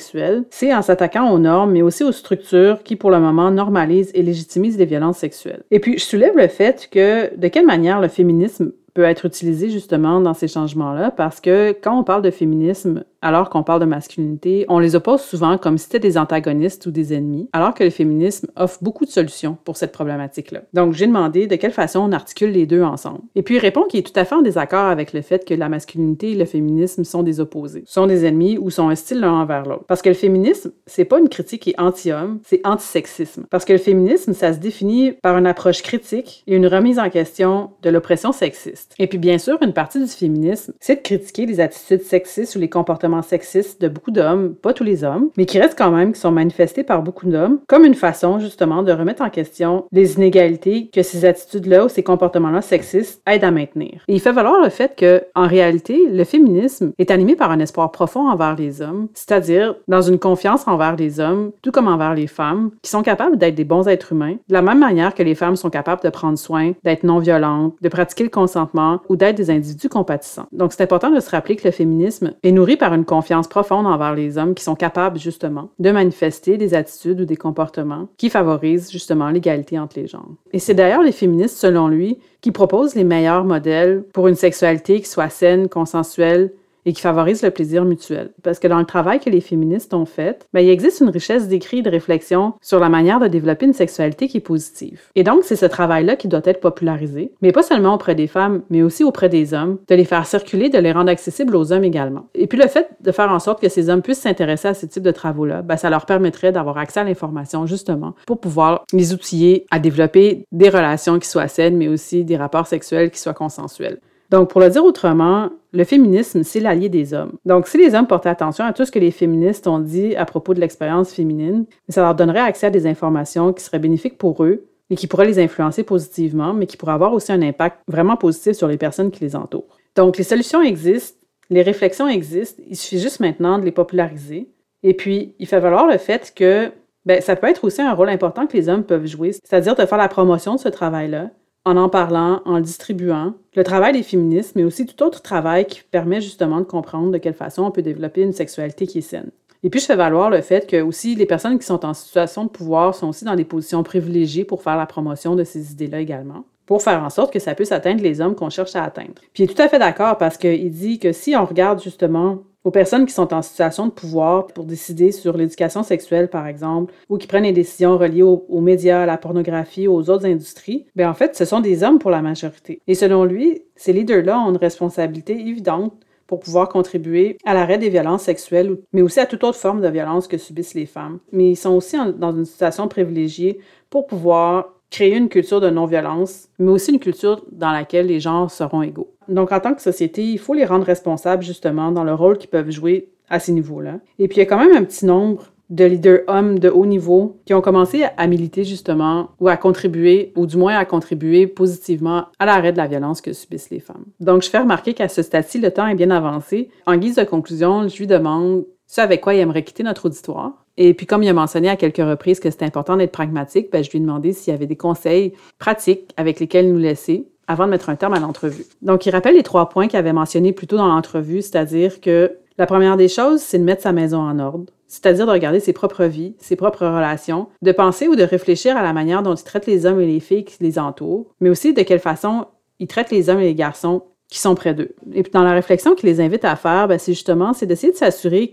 c'est en s'attaquant aux normes, mais aussi aux structures qui, pour le moment, normalisent et légitimisent les violences sexuelles. Et puis, je soulève le fait que de quelle manière le féminisme peut être utilisé justement dans ces changements-là? Parce que quand on parle de féminisme, alors qu'on parle de masculinité, on les oppose souvent comme si c'était des antagonistes ou des ennemis, alors que le féminisme offre beaucoup de solutions pour cette problématique-là. Donc, j'ai demandé de quelle façon on articule les deux ensemble. Et puis, il répond qu'il est tout à fait en désaccord avec le fait que la masculinité et le féminisme sont des opposés, sont des ennemis ou sont hostiles l'un envers l'autre. Parce que le féminisme, c'est pas une critique qui est anti-homme, c'est anti-sexisme. Parce que le féminisme, ça se définit par une approche critique et une remise en question de l'oppression sexiste. Et puis, bien sûr, une partie du féminisme, c'est de critiquer les attitudes sexistes ou les comportements sexistes de beaucoup d'hommes, pas tous les hommes, mais qui restent quand même, qui sont manifestés par beaucoup d'hommes, comme une façon justement de remettre en question les inégalités que ces attitudes-là ou ces comportements-là sexistes aident à maintenir. Et il fait valoir le fait que, en réalité, le féminisme est animé par un espoir profond envers les hommes, c'est-à-dire dans une confiance envers les hommes, tout comme envers les femmes, qui sont capables d'être des bons êtres humains, de la même manière que les femmes sont capables de prendre soin, d'être non violentes, de pratiquer le consentement ou d'être des individus compatissants. Donc c'est important de se rappeler que le féminisme est nourri par une confiance profonde envers les hommes qui sont capables justement de manifester des attitudes ou des comportements qui favorisent justement l'égalité entre les genres. Et c'est d'ailleurs les féministes, selon lui, qui proposent les meilleurs modèles pour une sexualité qui soit saine, consensuelle, et qui favorise le plaisir mutuel. Parce que dans le travail que les féministes ont fait, ben, il existe une richesse d'écrits et de réflexions sur la manière de développer une sexualité qui est positive. Et donc, c'est ce travail-là qui doit être popularisé, mais pas seulement auprès des femmes, mais aussi auprès des hommes, de les faire circuler, de les rendre accessibles aux hommes également. Et puis le fait de faire en sorte que ces hommes puissent s'intéresser à ce type de travaux-là, ben, ça leur permettrait d'avoir accès à l'information justement pour pouvoir les outiller à développer des relations qui soient saines, mais aussi des rapports sexuels qui soient consensuels. Donc, pour le dire autrement, le féminisme, c'est l'allié des hommes. Donc, si les hommes portaient attention à tout ce que les féministes ont dit à propos de l'expérience féminine, ça leur donnerait accès à des informations qui seraient bénéfiques pour eux et qui pourraient les influencer positivement, mais qui pourraient avoir aussi un impact vraiment positif sur les personnes qui les entourent. Donc, les solutions existent, les réflexions existent, il suffit juste maintenant de les populariser. Et puis, il fait valoir le fait que ben, ça peut être aussi un rôle important que les hommes peuvent jouer, c'est-à-dire de faire la promotion de ce travail-là, en en parlant, en le distribuant. Le travail des féministes, mais aussi tout autre travail qui permet justement de comprendre de quelle façon on peut développer une sexualité qui est saine. Et puis, je fais valoir le fait que aussi les personnes qui sont en situation de pouvoir sont aussi dans des positions privilégiées pour faire la promotion de ces idées-là également, pour faire en sorte que ça puisse atteindre les hommes qu'on cherche à atteindre. Puis il est tout à fait d'accord parce qu'il dit que si on regarde justement aux personnes qui sont en situation de pouvoir pour décider sur l'éducation sexuelle, par exemple, ou qui prennent des décisions reliées aux, médias, à la pornographie, aux autres industries, bien en fait, ce sont des hommes pour la majorité. Et selon lui, ces leaders-là ont une responsabilité évidente pour pouvoir contribuer à l'arrêt des violences sexuelles, mais aussi à toute autre forme de violence que subissent les femmes. Mais ils sont aussi dans une situation privilégiée pour pouvoir créer une culture de non-violence, mais aussi une culture dans laquelle les genres seront égaux. Donc, en tant que société, il faut les rendre responsables justement dans le rôle qu'ils peuvent jouer à ces niveaux-là. Et puis, il y a quand même un petit nombre de leaders hommes de haut niveau qui ont commencé à militer justement ou à contribuer, ou du moins à contribuer positivement à l'arrêt de la violence que subissent les femmes. Donc, je fais remarquer qu'à ce stade-ci, le temps est bien avancé. En guise de conclusion, je lui demande ce avec quoi il aimerait quitter notre auditoire. Et puis, comme il a mentionné à quelques reprises que c'était important d'être pragmatique, ben, je lui ai demandé s'il y avait des conseils pratiques avec lesquels nous laisser avant de mettre un terme à l'entrevue. Donc, il rappelle les trois points qu'il avait mentionnés plus tôt dans l'entrevue, c'est-à-dire que la première des choses, c'est de mettre sa maison en ordre, c'est-à-dire de regarder ses propres vies, ses propres relations, de penser ou de réfléchir à la manière dont il traite les hommes et les filles qui les entourent, mais aussi de quelle façon il traite les hommes et les garçons qui sont près d'eux. Et puis dans la réflexion qu'il les invite à faire, ben, c'est justement c'est d'essayer de s'assurer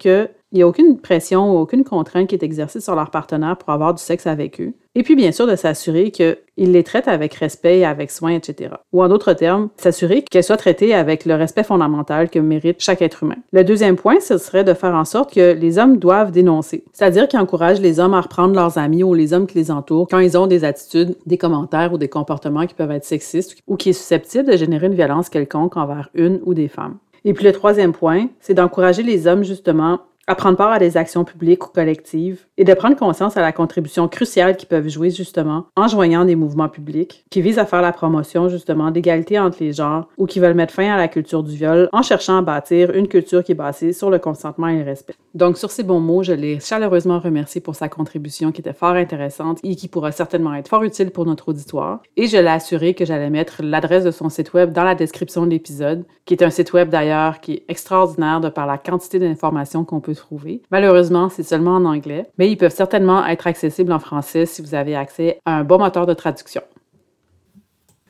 qu'il n'y a aucune pression ou aucune contrainte qui est exercée sur leur partenaire pour avoir du sexe avec eux. Et puis, bien sûr, de s'assurer qu'ils les traitent avec respect et avec soin, etc. Ou en d'autres termes, s'assurer qu'elles soient traitées avec le respect fondamental que mérite chaque être humain. Le deuxième point, ce serait de faire en sorte que les hommes doivent dénoncer. C'est-à-dire qu'ils encouragent les hommes à reprendre leurs amis ou les hommes qui les entourent quand ils ont des attitudes, des commentaires ou des comportements qui peuvent être sexistes ou qui est susceptible de générer une violence quelconque envers une ou des femmes. Et puis le troisième point, c'est d'encourager les hommes justement à prendre part à des actions publiques ou collectives et de prendre conscience à la contribution cruciale qu'ils peuvent jouer justement en joignant des mouvements publics qui visent à faire la promotion justement d'égalité entre les genres ou qui veulent mettre fin à la culture du viol en cherchant à bâtir une culture qui est basée sur le consentement et le respect. Donc sur ces bons mots, je l'ai chaleureusement remercié pour sa contribution qui était fort intéressante et qui pourra certainement être fort utile pour notre auditoire. Et je l'ai assuré que j'allais mettre l'adresse de son site web dans la description de l'épisode, qui est un site web d'ailleurs qui est extraordinaire de par la quantité d'informations qu'on peut trouver. Malheureusement, c'est seulement en anglais, mais ils peuvent certainement être accessibles en français si vous avez accès à un bon moteur de traduction.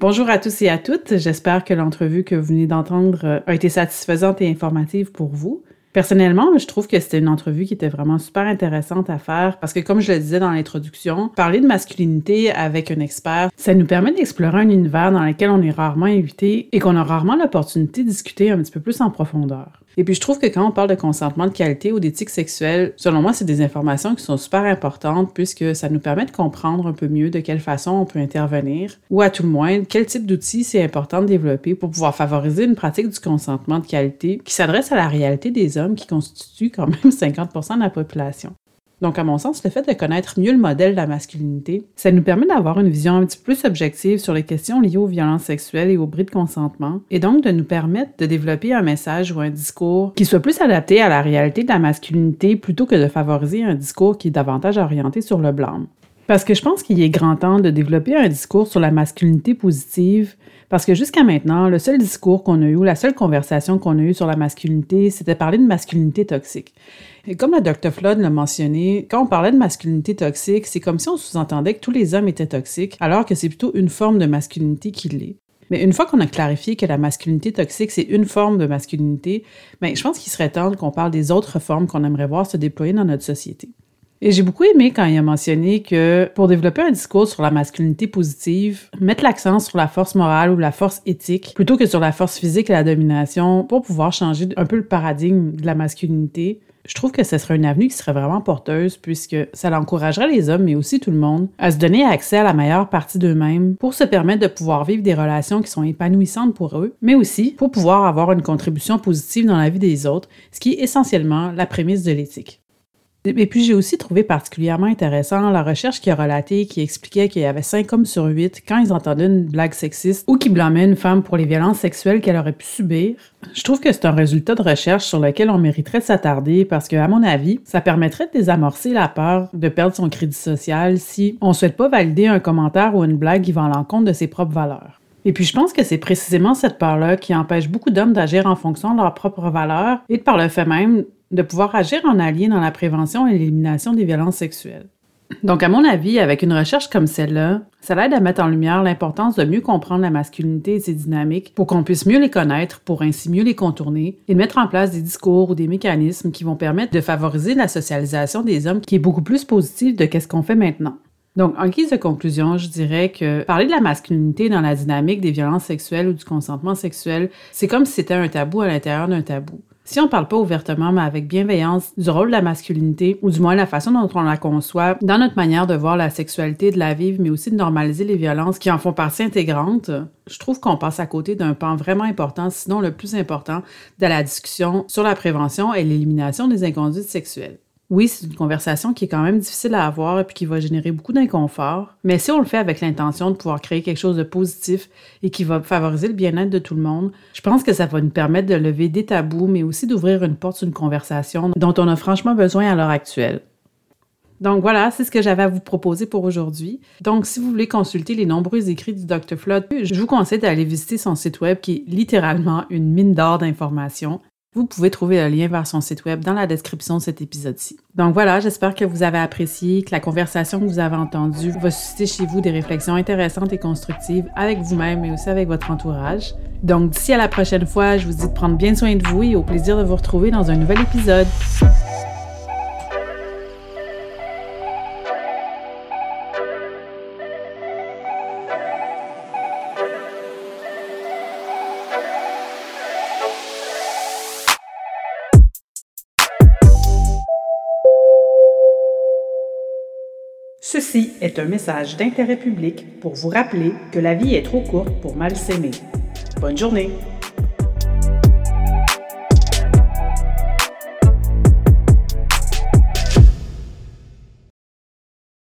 Bonjour à tous et à toutes. J'espère que l'entrevue que vous venez d'entendre euh, a été satisfaisante et informative pour vous. Personnellement, je trouve que c'était une entrevue qui était vraiment super intéressante à faire parce que, comme je le disais dans l'introduction, parler de masculinité avec un expert, ça nous permet d'explorer un univers dans lequel on est rarement invité et qu'on a rarement l'opportunité de discuter un petit peu plus en profondeur. Et puis, je trouve que quand on parle de consentement de qualité ou d'éthique sexuelle, selon moi, c'est des informations qui sont super importantes puisque ça nous permet de comprendre un peu mieux de quelle façon on peut intervenir ou à tout le moins quel type d'outils c'est important de développer pour pouvoir favoriser une pratique du consentement de qualité qui s'adresse à la réalité des hommes qui constituent quand même 50% de la population. Donc, à mon sens, le fait de connaître mieux le modèle de la masculinité, ça nous permet d'avoir une vision un petit plus objective sur les questions liées aux violences sexuelles et au bris de consentement, et donc de nous permettre de développer un message ou un discours qui soit plus adapté à la réalité de la masculinité plutôt que de favoriser un discours qui est davantage orienté sur le blâme. Parce que je pense qu'il est grand temps de développer un discours sur la masculinité positive, parce que jusqu'à maintenant, le seul discours qu'on a eu, la seule conversation qu'on a eue sur la masculinité, c'était parler de masculinité toxique. Et comme la Dr. Flood l'a mentionné, quand on parlait de masculinité toxique, c'est comme si on sous-entendait que tous les hommes étaient toxiques, alors que c'est plutôt une forme de masculinité qui l'est. Mais une fois qu'on a clarifié que la masculinité toxique, c'est une forme de masculinité, bien, je pense qu'il serait temps qu'on parle des autres formes qu'on aimerait voir se déployer dans notre société. Et j'ai beaucoup aimé quand il a mentionné que pour développer un discours sur la masculinité positive, mettre l'accent sur la force morale ou la force éthique plutôt que sur la force physique et la domination pour pouvoir changer un peu le paradigme de la masculinité, je trouve que ce serait une avenue qui serait vraiment porteuse puisque ça encouragerait les hommes, mais aussi tout le monde, à se donner accès à la meilleure partie d'eux-mêmes pour se permettre de pouvoir vivre des relations qui sont épanouissantes pour eux, mais aussi pour pouvoir avoir une contribution positive dans la vie des autres, ce qui est essentiellement la prémisse de l'éthique. Et puis, j'ai aussi trouvé particulièrement intéressant la recherche qui a relaté qui expliquait qu'il y avait 5 hommes sur 8, quand ils entendaient une blague sexiste ou qui blâmaient une femme pour les violences sexuelles qu'elle aurait pu subir. Je trouve que c'est un résultat de recherche sur lequel on mériterait de s'attarder parce que, à mon avis, ça permettrait de désamorcer la peur de perdre son crédit social si on ne souhaite pas valider un commentaire ou une blague qui va à l'encontre de ses propres valeurs. Et puis je pense que c'est précisément cette peur-là qui empêche beaucoup d'hommes d'agir en fonction de leurs propres valeurs et de par le fait même de pouvoir agir en allié dans la prévention et l'élimination des violences sexuelles. Donc, à mon avis, avec une recherche comme celle-là, ça aide à mettre en lumière l'importance de mieux comprendre la masculinité et ses dynamiques pour qu'on puisse mieux les connaître, pour ainsi mieux les contourner et mettre en place des discours ou des mécanismes qui vont permettre de favoriser la socialisation des hommes qui est beaucoup plus positive de ce qu'on fait maintenant. Donc, en guise de conclusion, je dirais que parler de la masculinité dans la dynamique des violences sexuelles ou du consentement sexuel, c'est comme si c'était un tabou à l'intérieur d'un tabou. Si on ne parle pas ouvertement, mais avec bienveillance, du rôle de la masculinité, ou du moins la façon dont on la conçoit, dans notre manière de voir la sexualité, de la vivre, mais aussi de normaliser les violences qui en font partie intégrante, je trouve qu'on passe à côté d'un pan vraiment important, sinon le plus important, de la discussion sur la prévention et l'élimination des inconduites sexuelles. Oui, c'est une conversation qui est quand même difficile à avoir et qui va générer beaucoup d'inconfort, mais si on le fait avec l'intention de pouvoir créer quelque chose de positif et qui va favoriser le bien-être de tout le monde, je pense que ça va nous permettre de lever des tabous, mais aussi d'ouvrir une porte sur une conversation dont on a franchement besoin à l'heure actuelle. Donc voilà, c'est ce que j'avais à vous proposer pour aujourd'hui. Donc si vous voulez consulter les nombreux écrits du Dr. Flood, je vous conseille d'aller visiter son site web qui est littéralement une mine d'or d'informations. Vous pouvez trouver le lien vers son site web dans la description de cet épisode-ci. Donc voilà, j'espère que vous avez apprécié, que la conversation que vous avez entendue va susciter chez vous des réflexions intéressantes et constructives avec vous-même, mais aussi avec votre entourage. Donc d'ici à la prochaine fois, je vous dis de prendre bien soin de vous et au plaisir de vous retrouver dans un nouvel épisode. Ceci est un message d'intérêt public pour vous rappeler que la vie est trop courte pour mal s'aimer. Bonne journée!